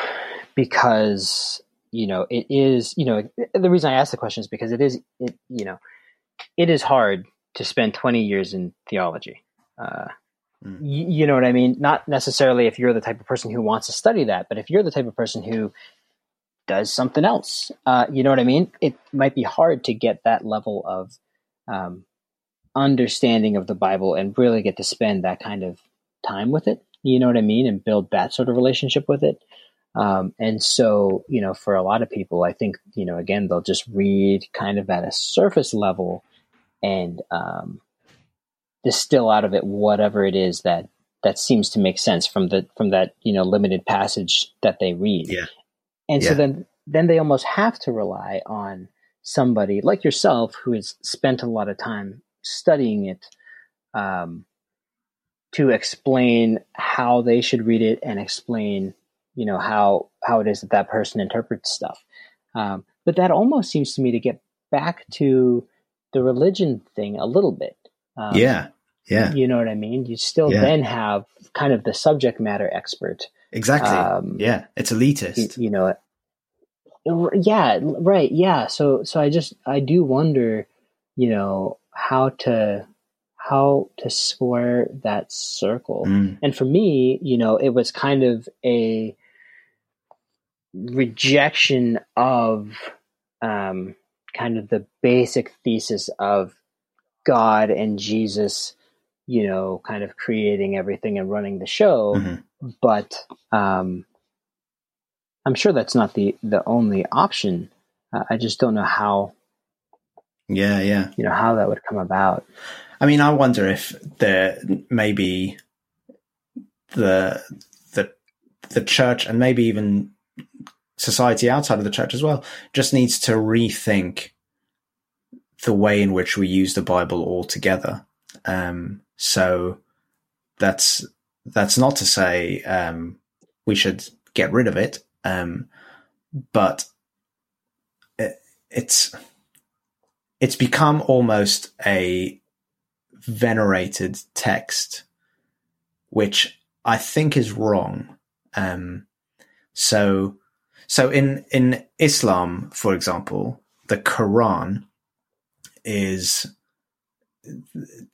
because you know it is you know the reason I ask the question is because it is it you know it is hard to spend 20 years in theology. Uh, mm. y- you know what I mean? Not necessarily if you're the type of person who wants to study that, but if you're the type of person who does something else, uh, you know what I mean? It might be hard to get that level of um, understanding of the Bible and really get to spend that kind of time with it you know what I mean, and build that sort of relationship with it. Um, and so, you know, for a lot of people, I think, you know, again, they'll just read kind of at a surface level and um, distill out of it whatever it is that that seems to make sense from the from that you know limited passage that they read. Yeah. And yeah. so then then they almost have to rely on somebody like yourself who has spent a lot of time studying it um, to explain how they should read it and explain, you know, how how it is that that person interprets stuff. Um, but that almost seems to me to get back to the religion thing a little bit. Um, yeah, yeah. You know what I mean? You still yeah. then have kind of the subject matter expert. Exactly. Um, yeah, it's elitist. You, you know, yeah, right, yeah. So so I just I do wonder, you know, how to how to square that circle. Mm. And for me, you know, it was kind of a rejection of um, kind of the basic thesis of God and Jesus, you know, kind of creating everything and running the show. Mm-hmm. But um, I'm sure that's not the the only option. Uh, I just don't know how. Yeah, yeah. You know how that would come about. I mean, I wonder if there maybe the the the church and maybe even society outside of the church as well just needs to rethink the way in which we use the Bible altogether. Um, so that's that's not to say um, we should get rid of it, um, but it, it's it's become almost a venerated text, which I think is wrong. Um, so, so in in Islam, for example, the Quran is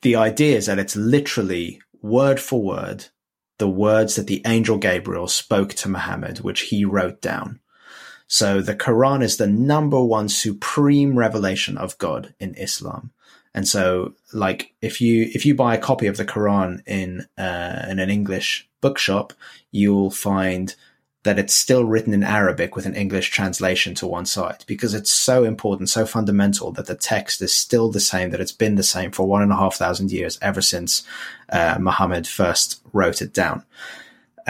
the idea is that it's literally word for word the words that the angel Gabriel spoke to Muhammad, which he wrote down. So the Quran is the number one supreme revelation of God in Islam. And so, like, if you if you buy a copy of the Quran in uh, in an English bookshop, you'll find that it's still written in Arabic with an English translation to one side because it's so important, so fundamental that the text is still the same, that it's been the same for one and a half thousand years ever since uh, Muhammad first wrote it down.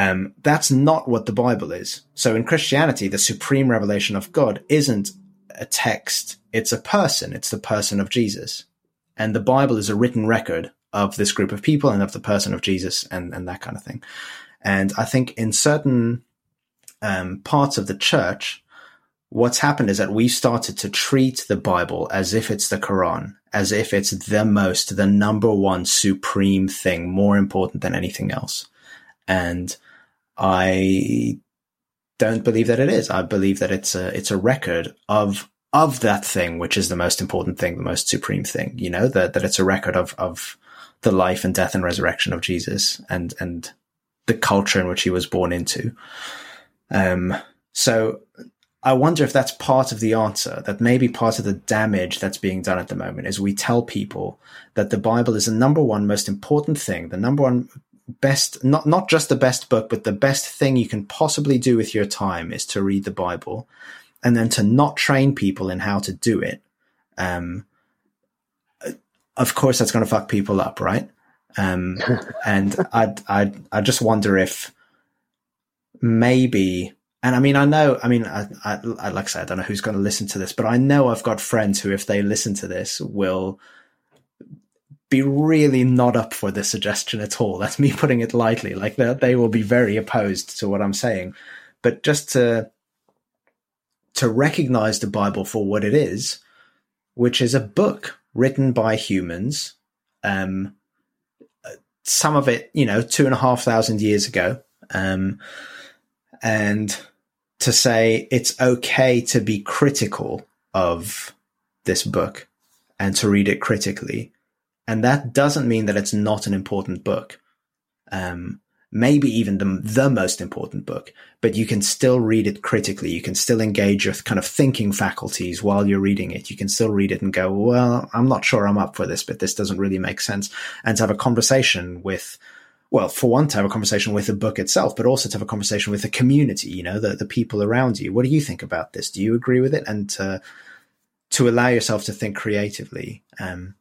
Um, that's not what the Bible is. So in Christianity, the supreme revelation of God isn't a text, it's a person, it's the person of Jesus. And the Bible is a written record of this group of people and of the person of Jesus and, and that kind of thing. And I think in certain um, parts of the church, what's happened is that we've started to treat the Bible as if it's the Quran, as if it's the most, the number one supreme thing, more important than anything else. And I don't believe that it is. I believe that it's a it's a record of of that thing, which is the most important thing, the most supreme thing. You know that that it's a record of of the life and death and resurrection of Jesus and and the culture in which he was born into. Um, so I wonder if that's part of the answer, that maybe part of the damage that's being done at the moment is we tell people that the Bible is the number one most important thing, the number one best, not, not just the best book, but the best thing you can possibly do with your time is to read the Bible and then to not train people in how to do it. Um, of course, that's going to fuck people up, right? Um, and I, I, I just wonder if, maybe and I mean, I know, I mean, I, I, like I said, I don't know who's going to listen to this, but I know I've got friends who, if they listen to this, will be really not up for this suggestion at all. That's me putting it lightly. Like they, will be very opposed to what I'm saying. But just to, to recognize the Bible for what it is, which is a book written by humans, um, some of it, you know, two and a half thousand years ago, um, and to say it's okay to be critical of this book and to read it critically. And that doesn't mean that it's not an important book. Um, maybe even the, the most important book, but you can still read it critically. You can still engage your kind of thinking faculties while you're reading it. You can still read it and go, well, I'm not sure I'm up for this, but this doesn't really make sense. And to have a conversation with well, for one, to have a conversation with the book itself, but also to have a conversation with the community, you know, the, the people around you. What do you think about this? Do you agree with it? And to, to allow yourself to think creatively. Um,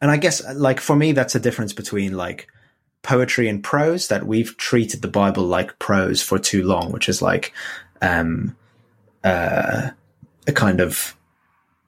and I guess like for me, that's a difference between like poetry and prose that we've treated the Bible like prose for too long, which is like, um, uh, a kind of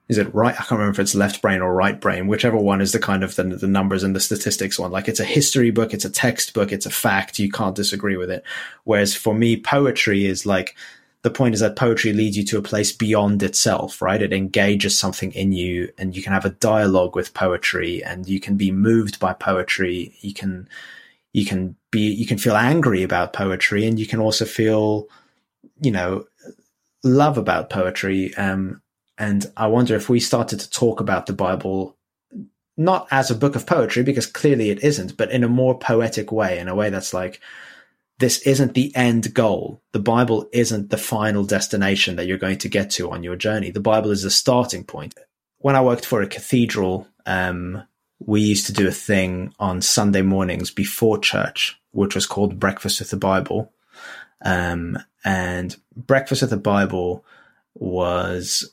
is it right? I can't remember if it's left brain or right brain, whichever one is the kind of the, the numbers and the statistics one. Like it's a history book, it's a textbook, it's a fact. You can't disagree with it. Whereas for me, poetry is like, the point is that poetry leads you to a place beyond itself, right? It engages something in you and you can have a dialogue with poetry and you can be moved by poetry. You can, you can be, you can feel angry about poetry and you can also feel, you know, love about poetry, um, and I wonder if we started to talk about the Bible not as a book of poetry, because clearly it isn't, but in a more poetic way, in a way that's like, this isn't the end goal. The Bible isn't the final destination that you're going to get to on your journey. The Bible is the starting point. When I worked for a cathedral, um, we used to do a thing on Sunday mornings before church, which was called Breakfast with the Bible. Um, and Breakfast with the Bible was,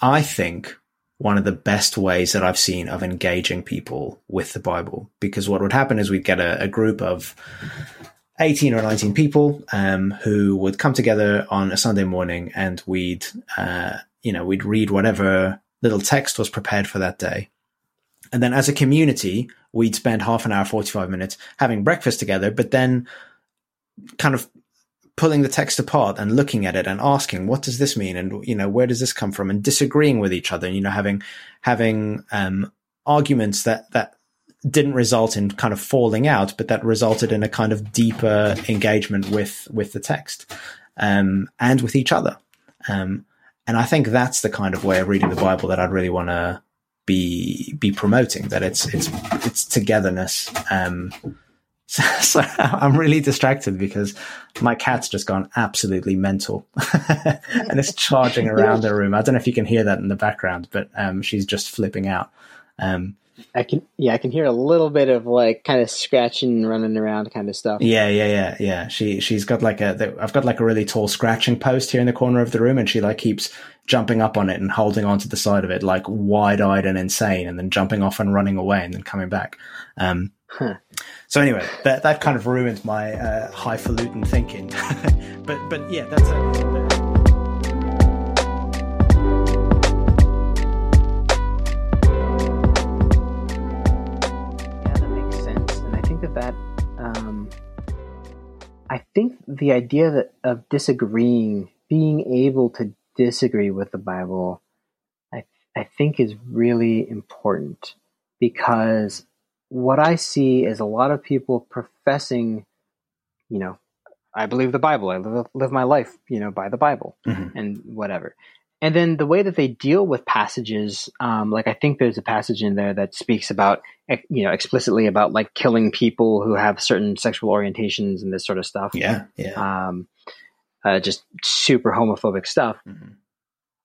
I think, one of the best ways that I've seen of engaging people with the Bible. Because what would happen is we'd get a, a group of 18 or 19 people um, who would come together on a Sunday morning and we'd, uh, you know, we'd read whatever little text was prepared for that day. And then as a community, we'd spend half an hour, 45 minutes having breakfast together, but then kind of pulling the text apart and looking at it and asking, what does this mean? And, you know, where does this come from? And disagreeing with each other, and, you know, having, having, um, arguments that, that didn't result in kind of falling out, but that resulted in a kind of deeper engagement with, with the text, um, and with each other. Um, and I think that's the kind of way of reading the Bible that I'd really want to be, be promoting that it's, it's, it's togetherness, um, so, so, I'm really distracted because my cat's just gone absolutely mental and it's charging around the room. I don't know if you can hear that in the background, but um, she's just flipping out. Um, I can, yeah, I can hear a little bit of like kind of scratching, and running around, kind of stuff. Yeah, yeah, yeah, yeah. She she's got like a, I've got like a really tall scratching post here in the corner of the room, and she like keeps jumping up on it and holding onto the side of it, like wide eyed and insane, and then jumping off and running away, and then coming back. Um, huh. So anyway, that that kind of ruined my uh, highfalutin thinking. but but yeah, that's a. that. Um, I think the idea that of disagreeing, being able to disagree with the Bible, I I think is really important because what I see is a lot of people professing, you know, I believe the Bible. I live, live my life, you know, by the Bible mm-hmm. and whatever. And then the way that they deal with passages, um, like I think there's a passage in there that speaks about, you know, explicitly about like killing people who have certain sexual orientations and this sort of stuff. Yeah, yeah. Um, uh, just super homophobic stuff. Mm-hmm.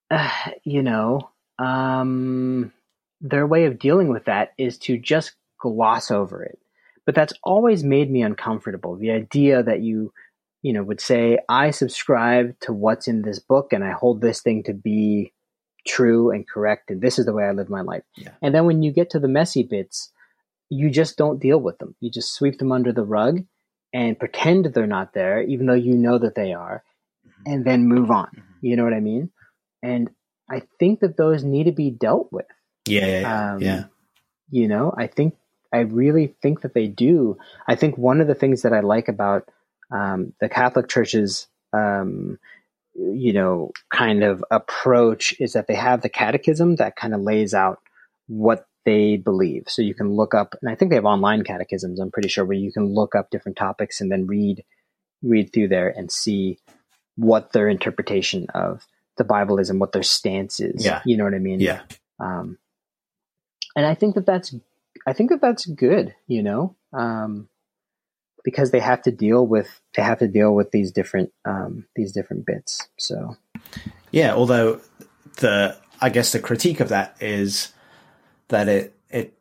Uh, you know, um, their way of dealing with that is to just gloss over it. But that's always made me uncomfortable. The idea that you, you know, would say, I subscribe to what's in this book and I hold this thing to be true and correct and this is the way I live my life. Yeah. And then when you get to the messy bits, you just don't deal with them. You just sweep them under the rug and pretend they're not there, even though you know that they are, mm-hmm. and then move on. Mm-hmm. You know what I mean? And I think that those need to be dealt with. Yeah, yeah, yeah. Um, yeah. You know, I think I really think that they do. I think one of the things that I like about um, the Catholic Church's, um, you know, kind of approach is that they have the catechism that kind of lays out what they believe. So you can look up, and I think they have online catechisms. I'm pretty sure where you can look up different topics and then read read through there and see what their interpretation of the Bible is and what their stance is. Yeah, you know what I mean. Yeah. Um, and I think that that's I think that that's good, you know, um, because they have to deal with they have to deal with these different um, these different bits. So, yeah. Although the I guess the critique of that is that it it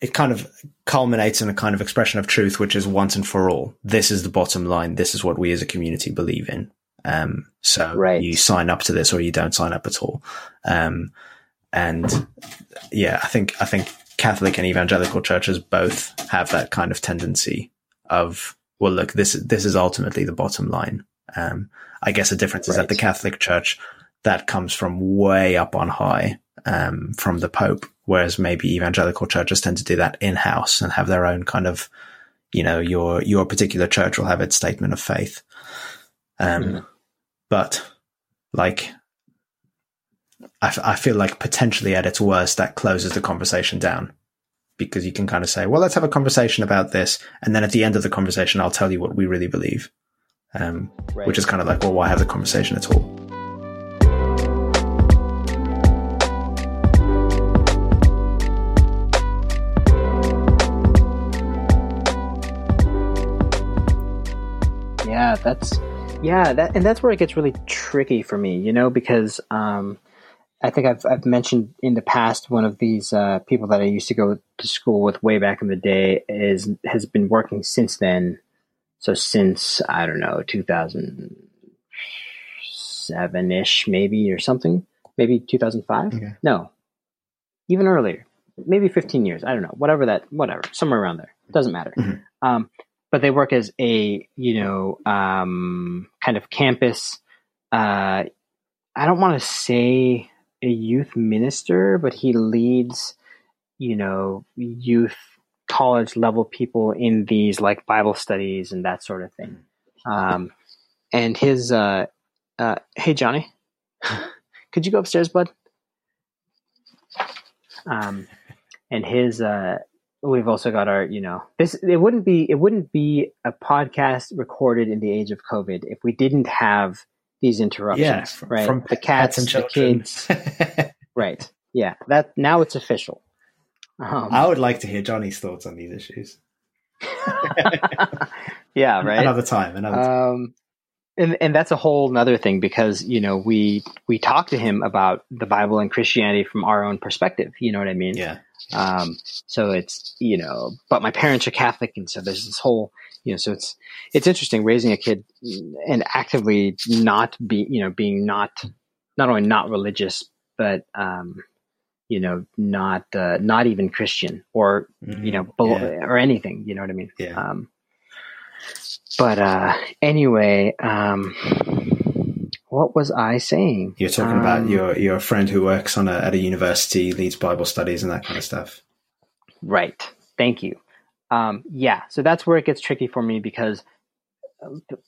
it kind of culminates in a kind of expression of truth, which is once and for all. This is the bottom line. This is what we as a community believe in. Um, so right. you sign up to this or you don't sign up at all. Um, and yeah, I think I think Catholic and evangelical churches both have that kind of tendency of, well, look, this this is ultimately the bottom line. Um, I guess the difference right. is that the Catholic Church that comes from way up on high um, from the Pope, whereas maybe evangelical churches tend to do that in house and have their own kind of, you know, your your particular church will have its statement of faith. Um, mm. But like I, f- I feel like potentially at its worst, that closes the conversation down because you can kind of say, well, let's have a conversation about this. And then at the end of the conversation, I'll tell you what we really believe. um, right. which is kind of like, well, why have the conversation at all? Yeah, that's yeah, that and that's where it gets really tricky for me, you know, because um, I think I've I've mentioned in the past one of these uh, people that I used to go to school with way back in the day is has been working since then. So since I don't know, two thousand seven ish, maybe or something, maybe two thousand five. Okay. No, even earlier, maybe fifteen years. I don't know, whatever that, whatever, somewhere around there. It Doesn't matter. Mm-hmm. Um, but they work as a you know um, kind of campus. Uh, I don't want to say a youth minister, but he leads you know youth college level people in these like Bible studies and that sort of thing. Um, and his uh, uh, hey Johnny, could you go upstairs, bud? Um, and his uh, we've also got our you know this it wouldn't be it wouldn't be a podcast recorded in the age of covid if we didn't have these interruptions yeah, from, right? from the cats and the kids. Right. Yeah that now it's official. Um, i would like to hear johnny's thoughts on these issues. Yeah right? Another time another time. Um, and and that's a whole other thing because you know we we talk to him about the bible and christianity from our own perspective you know what i mean? Yeah. Um, so it's you know, but my parents are Catholic, and so there's this whole you know, so it's it's interesting raising a kid and actively not be you know being not not only not religious, but um, you know, not uh, not even Christian or mm-hmm. you know below, yeah. or anything. You know what I mean? Yeah. Um, but uh, anyway, um, what was I saying? You're talking um, about your your friend who works on a, at a university, leads Bible studies and that kind of stuff. Right. Thank you. Um, yeah. So that's where it gets tricky for me because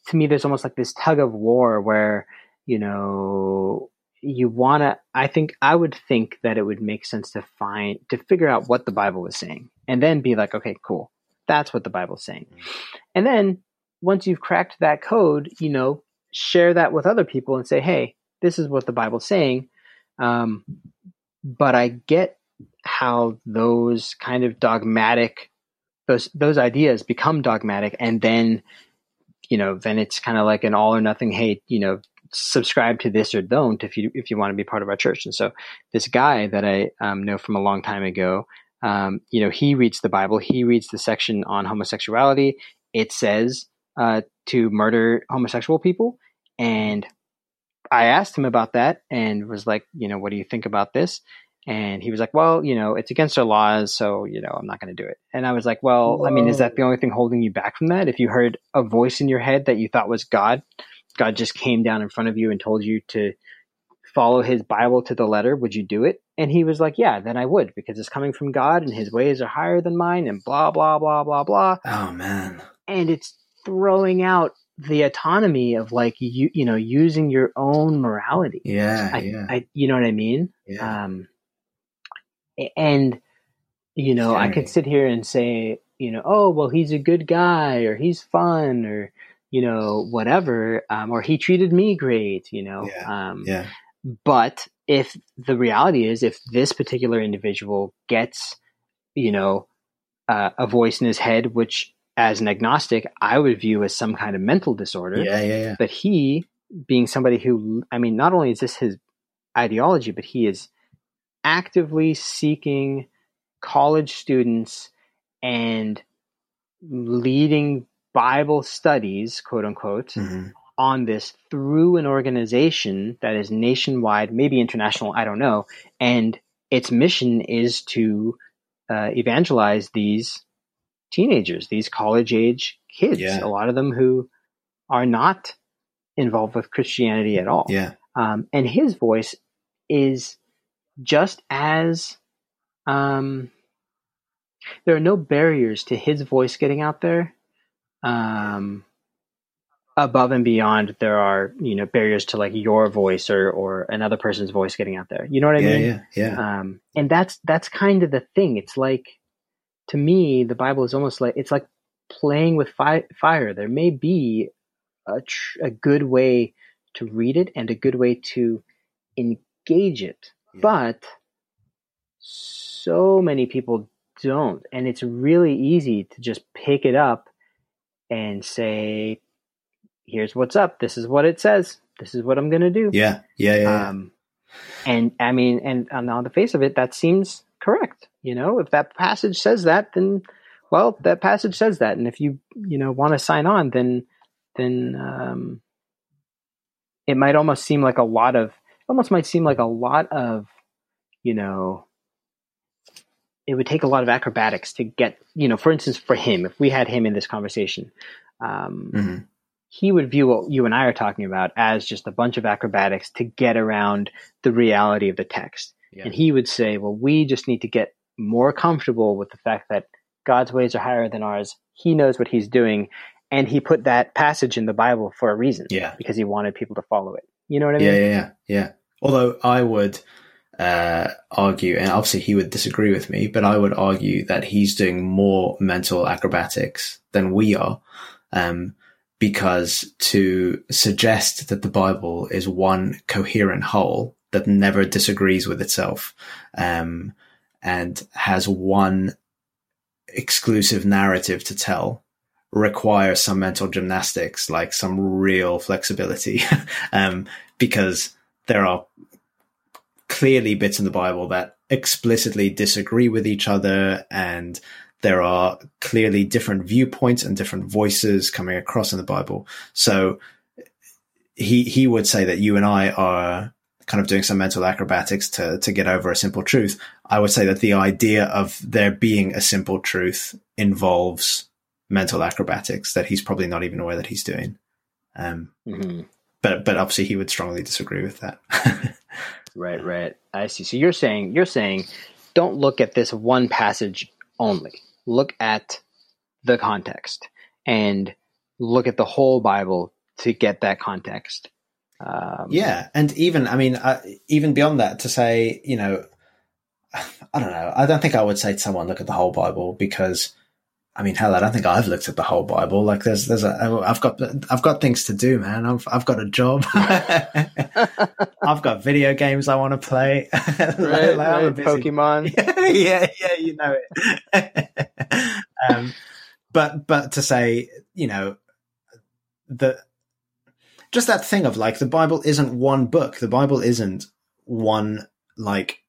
to me, there's almost like this tug of war where you know you want to. I think I would think that it would make sense to find to figure out what the Bible is saying, and then be like, okay, cool, that's what the Bible's saying, mm-hmm. and then once you've cracked that code, you know, share that with other people and say, hey, this is what the Bible's saying. Um, but I get how those kind of dogmatic those those ideas become dogmatic and then you know then it's kind of like an all or nothing hey you know subscribe to this or don't if you if you want to be part of our church. And so this guy that i um, know from a long time ago um, you know he reads the bible he reads the section on homosexuality. It says uh, to murder homosexual people. And I asked him about that and was like, you know, what do you think about this? And he was like, well, you know, it's against our laws, so, you know, I'm not going to do it. And I was like, well, Whoa. I mean, is that the only thing holding you back from that? If you heard a voice in your head that you thought was God, God just came down in front of you and told you to follow his Bible to the letter, would you do it? And he was like, yeah, then I would because it's coming from God and his ways are higher than mine and blah, blah, blah, blah, blah. Oh, man. And it's throwing out the autonomy of like you you know using your own morality. Yeah, I, yeah. I, you know what I mean? Yeah. Um, and you know. I could sit here and say, you know, oh well, he's a good guy, or he's fun, or you know, whatever, um, or he treated me great, you know. Yeah. Um, yeah. But if the reality is, if this particular individual gets, you know, uh, a voice in his head which as an agnostic, I would view as some kind of mental disorder. Yeah, yeah, yeah. But he, being somebody who, I mean, not only is this his ideology, but he is actively seeking college students and leading Bible studies, quote unquote, mm-hmm. on this through an organization that is nationwide, maybe international, I don't know. And its mission is to uh, evangelize these teenagers, these college age kids, yeah. a lot of them who are not involved with Christianity at all. Yeah. Um, and his voice is just as um, there are no barriers to his voice getting out there. Um, above and beyond, there are you know barriers to like your voice or or another person's voice getting out there. You know what I yeah, mean? Yeah, yeah. Um, and that's that's kind of the thing. It's like to me, the Bible is almost like it's like playing with fi- fire. There may be a, tr- a good way to read it and a good way to engage it. Yeah. But so many people don't. And it's really easy to just pick it up and say, here's what's up. This is what it says. This is what I'm going to do. Yeah, yeah, yeah. yeah. Um, and I mean, and, and on the face of it, that seems correct. You know, if that passage says that, then well, that passage says that. And if you you know want to sign on, then then um, it might almost seem like a lot of almost might seem like a lot of you know it would take a lot of acrobatics to get you know for instance for him if we had him in this conversation um, hmm he would view what you and I are talking about as just a bunch of acrobatics to get around the reality of the text. Yeah. And he would say, well, we just need to get more comfortable with the fact that God's ways are higher than ours. He knows what he's doing. And he put that passage in the Bible for a reason. Yeah. Because he wanted people to follow it. You know what I mean? Yeah, yeah, yeah, yeah. Although I would uh, argue, and obviously he would disagree with me, but I would argue that he's doing more mental acrobatics than we are. Um, because to suggest that the Bible is one coherent whole that never disagrees with itself, um, and has one exclusive narrative to tell requires some mental gymnastics, like some real flexibility, um, because there are clearly bits in the Bible that explicitly disagree with each other and there are clearly different viewpoints and different voices coming across in the Bible. So he he would say that you and I are kind of doing some mental acrobatics to to get over a simple truth. I would say that the idea of there being a simple truth involves mental acrobatics that he's probably not even aware that he's doing. Um, hmm but but obviously he would strongly disagree with that. Right, right. I see. So you're saying you're saying don't look at this one passage only. Look at the context and look at the whole Bible to get that context. Um, Yeah, and even I mean, uh, even beyond that, to say, you know, I don't know. I don't think I would say to someone, "Look at the whole Bible," because, I mean, hell, I don't think I've looked at the whole Bible. Like, there's, there's a, I've got, I've got things to do, man. I've, I've got a job. I've got video games I want to play. Like, right, like, I'm a right, busy- Pokemon. yeah, yeah, you know it. um, but but to say, you know, the just that thing of like the Bible isn't one book. The Bible isn't one like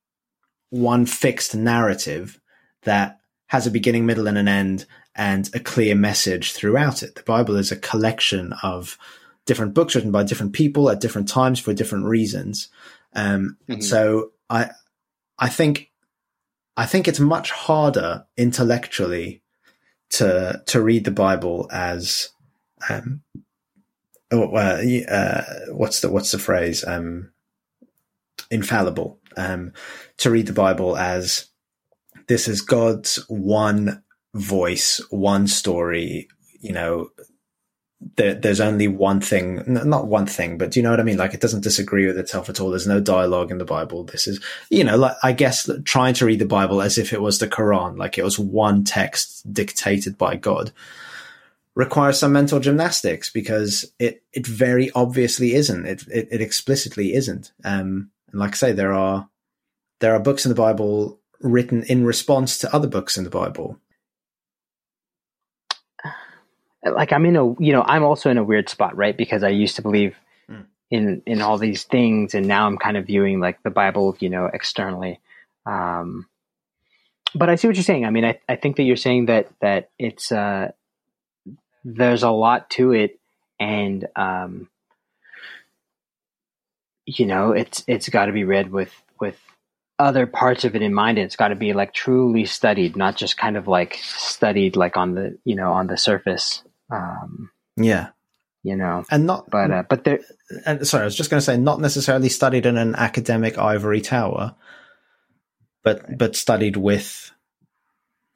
one fixed narrative that has a beginning, middle, and an end, and a clear message throughout it. The Bible is a collection of different books written by different people at different times for different reasons. Um, Mhm. So I, I think, I think it's much harder intellectually to to read the Bible as, um, oh, uh, uh, what's the what's the phrase? Um, infallible. Um, to read the Bible as this is God's one voice, one story. You know, there, there's only one thing, not one thing, but do you know what I mean? Like it doesn't disagree with itself at all. There's no dialogue in the Bible. This is, you know, like I guess trying to read the Bible as if it was the Quran, like it was one text dictated by God, requires some mental gymnastics because it it very obviously isn't. It it, it explicitly isn't. Um, and like I say, there are there are books in the Bible written in response to other books in the Bible. like I'm in a you know I'm also in a weird spot right because I used to believe Mm. in in all these things and now I'm kind of viewing like the Bible you know externally um but I see what you're saying I mean I, I think that you're saying that that it's uh there's a lot to it and um you know it's it's got to be read with with other parts of it in mind and it's got to be like truly studied not just kind of like studied like on the you know on the surface um Yeah, you know and not but uh but there and sorry, I was just going to say not necessarily studied in an academic ivory tower, but but studied with,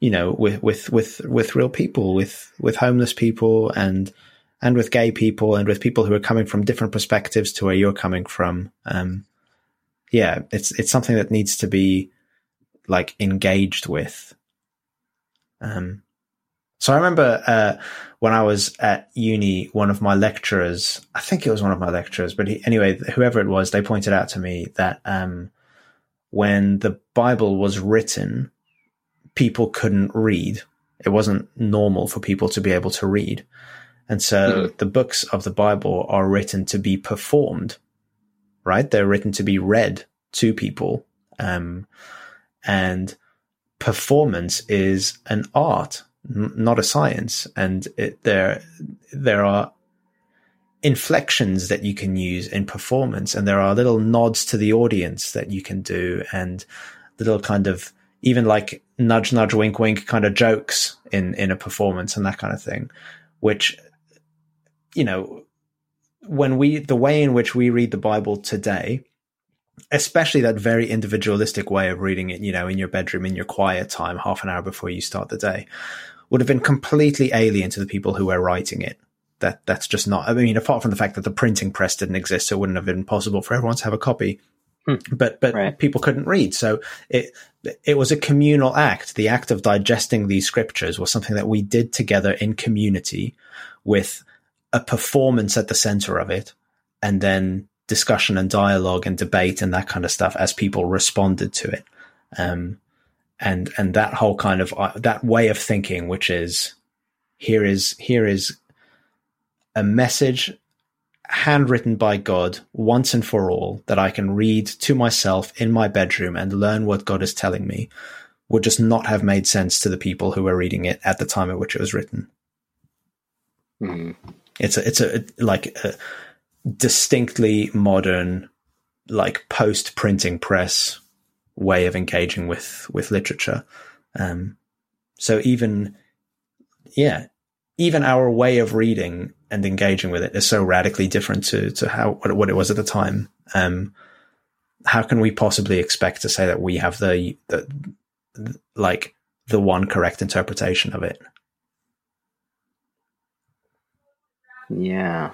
you know, with with with with real people, with with homeless people, and and with gay people, and with people who are coming from different perspectives to where you're coming from. Um, yeah, it's it's something that needs to be like engaged with. Um, So I remember uh, when I was at uni, one of my lecturers, I think it was one of my lecturers, but he, anyway, whoever it was, they pointed out to me that um, when the Bible was written, people couldn't read. It wasn't normal for people to be able to read. And so mm-hmm. the books of the Bible are written to be performed, right? They're written to be read to people. Um, and performance is an art not a science. And it, there, there are inflections that you can use in performance, and there are little nods to the audience that you can do, and little kind of even like nudge, nudge, wink, wink kind of jokes in in a performance and that kind of thing, which you know when we the way in which we read the Bible today especially that very individualistic way of reading it, you know, in your bedroom, in your quiet time, half an hour before you start the day, would have been completely alien to the people who were writing it. That that's just not. I mean, apart from the fact that the printing press didn't exist, so it wouldn't have been possible for everyone to have a copy. Hmm. But but right. people couldn't read, so it it was a communal act. The act of digesting these scriptures was something that we did together in community, with a performance at the center of it, and then discussion and dialogue and debate and that kind of stuff as people responded to it. Um, and, and that whole kind of, uh, that way of thinking, which is here is, here is a message handwritten by God once and for all that I can read to myself in my bedroom and learn what God is telling me would just not have made sense to the people who were reading it at the time at which it was written. Mm. It's a, it's a, like a, distinctly modern, like post printing press way of engaging with with literature. Um, so even, yeah, even our way of reading and engaging with it is so radically different to to how what, what it was at the time. Um, how can we possibly expect to say that we have the the like the one correct interpretation of it? Yeah,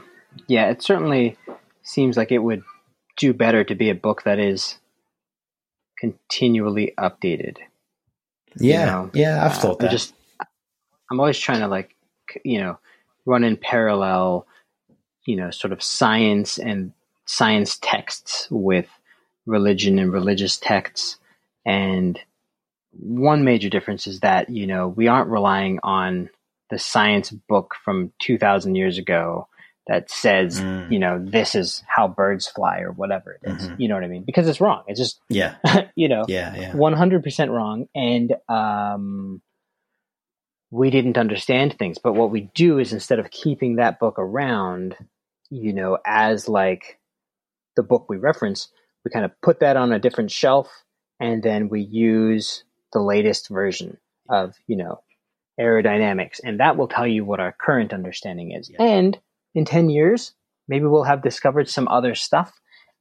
yeah, it certainly seems like it would do better to be a book that is continually updated. Yeah, you know? yeah, I've thought uh, that. I'm just, I'm always trying to like, you know, run in parallel, you know, sort of science and science texts with religion and religious texts. And one major difference is that, you know, we aren't relying on the science book from 2000 years ago that says, mm. you know, this is how birds fly or whatever it is. Mm-hmm. You know what I mean? Because it's wrong. It's just, yeah, you know, yeah, yeah, 100% wrong. And, um, we didn't understand things. But what we do is instead of keeping that book around, you know, as like the book we reference, we kind of put that on a different shelf and then we use the latest version of, you know, aerodynamics. And that will tell you what our current understanding is. Yeah. And in 10 years, maybe we'll have discovered some other stuff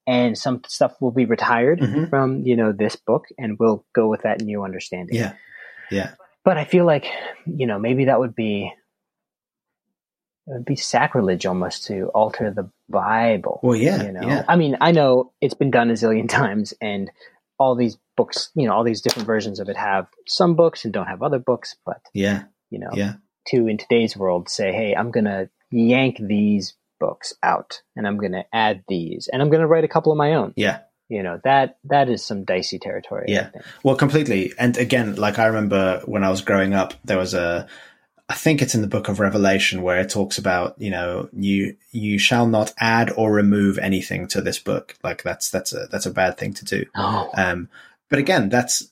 and some stuff will be retired mm-hmm. from, you know, this book and we'll go with that new understanding. Yeah. Yeah. But I feel like, you know, maybe that would be it would be sacrilege almost to alter the Bible. Well, yeah, you know. Yeah. I mean, I know it's been done a zillion times, and all these books, you know, all these different versions of it have some books and don't have other books. But yeah, you know, yeah. To in today's world, say, hey, I'm gonna yank these books out and I'm going to add these and I'm going to write a couple of my own. Yeah. You know, that that is some dicey territory. Yeah. Well, completely. And again, like I remember when I was growing up, there was a I think it's in the book of Revelation where it talks about, you know, you you shall not add or remove anything to this book. Like that's that's a that's a bad thing to do. Oh. Um but again, that's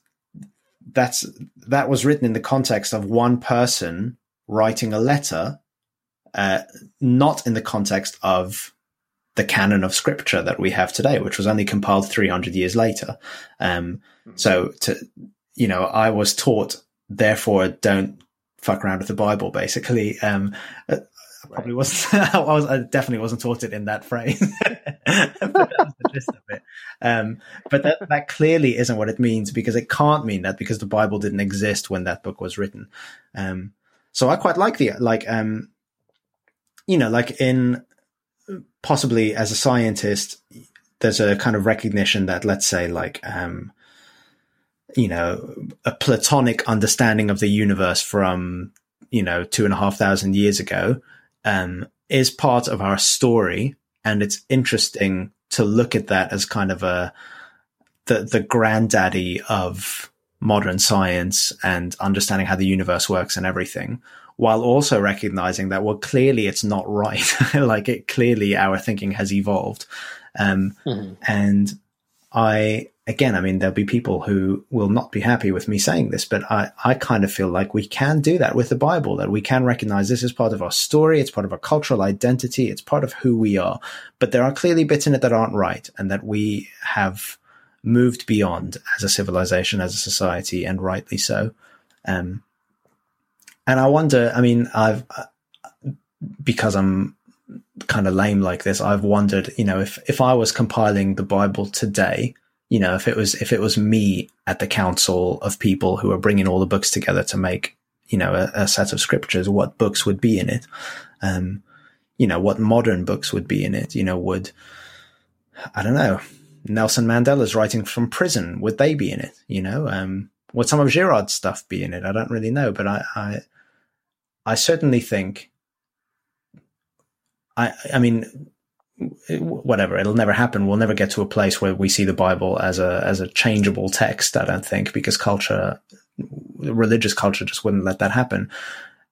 that's that was written in the context of one person writing a letter uh, not in the context of the canon of scripture that we have today, which was only compiled 300 years later. Um, mm-hmm. so to, you know, I was taught, therefore don't fuck around with the Bible, basically. Um, uh, I probably wasn't, I was, I definitely wasn't taught it in that phrase. but the gist of it. Um, but that, that clearly isn't what it means because it can't mean that because the Bible didn't exist when that book was written. Um, so I quite like the, like, um, you know, like in possibly as a scientist, there's a kind of recognition that, let's say, like, um, you know, a platonic understanding of the universe from you know, two and a half thousand years ago, um, is part of our story. And it's interesting to look at that as kind of a, the, the granddaddy of modern science and understanding how the universe works and everything while also recognizing that well clearly it's not right like it clearly our thinking has evolved um, mm-hmm. and i again i mean there'll be people who will not be happy with me saying this but i i kind of feel like we can do that with the bible that we can recognize this is part of our story it's part of our cultural identity it's part of who we are. But there are clearly bits in it that aren't right and that we have moved beyond as a civilization as a society and rightly so. Um, and I wonder, I mean, I've, because I'm kind of lame like this, I've wondered, you know, if, if I was compiling the Bible today, you know, if it was, if it was me at the council of people who are bringing all the books together to make, you know, a, a set of scriptures, what books would be in it? Um, you know, what modern books would be in it? You know, would, I don't know, Nelson Mandela's writing from prison, would they be in it? You know, um, would some of Girard's stuff be in it? I don't really know, but I, I, I certainly think. I I mean, whatever it'll never happen. We'll never get to a place where we see the Bible as a as a changeable text. I don't think because culture, religious culture, just wouldn't let that happen.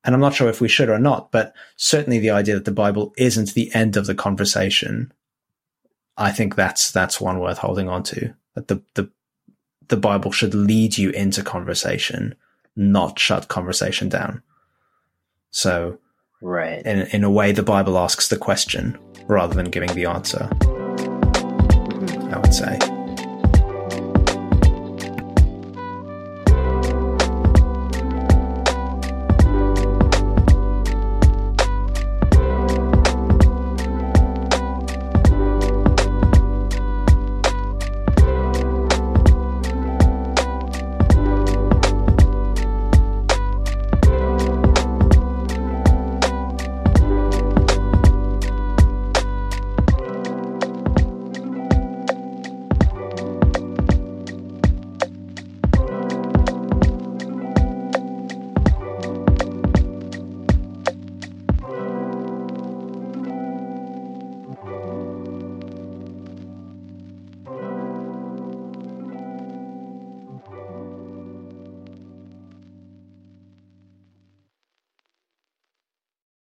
And I'm not sure if we should or not, but certainly the idea that the Bible isn't the end of the conversation, I think that's that's one worth holding on to. That the the the Bible should lead you into conversation, not shut conversation down. So, right. In, in a way, the Bible asks the question rather than giving the answer. I would say.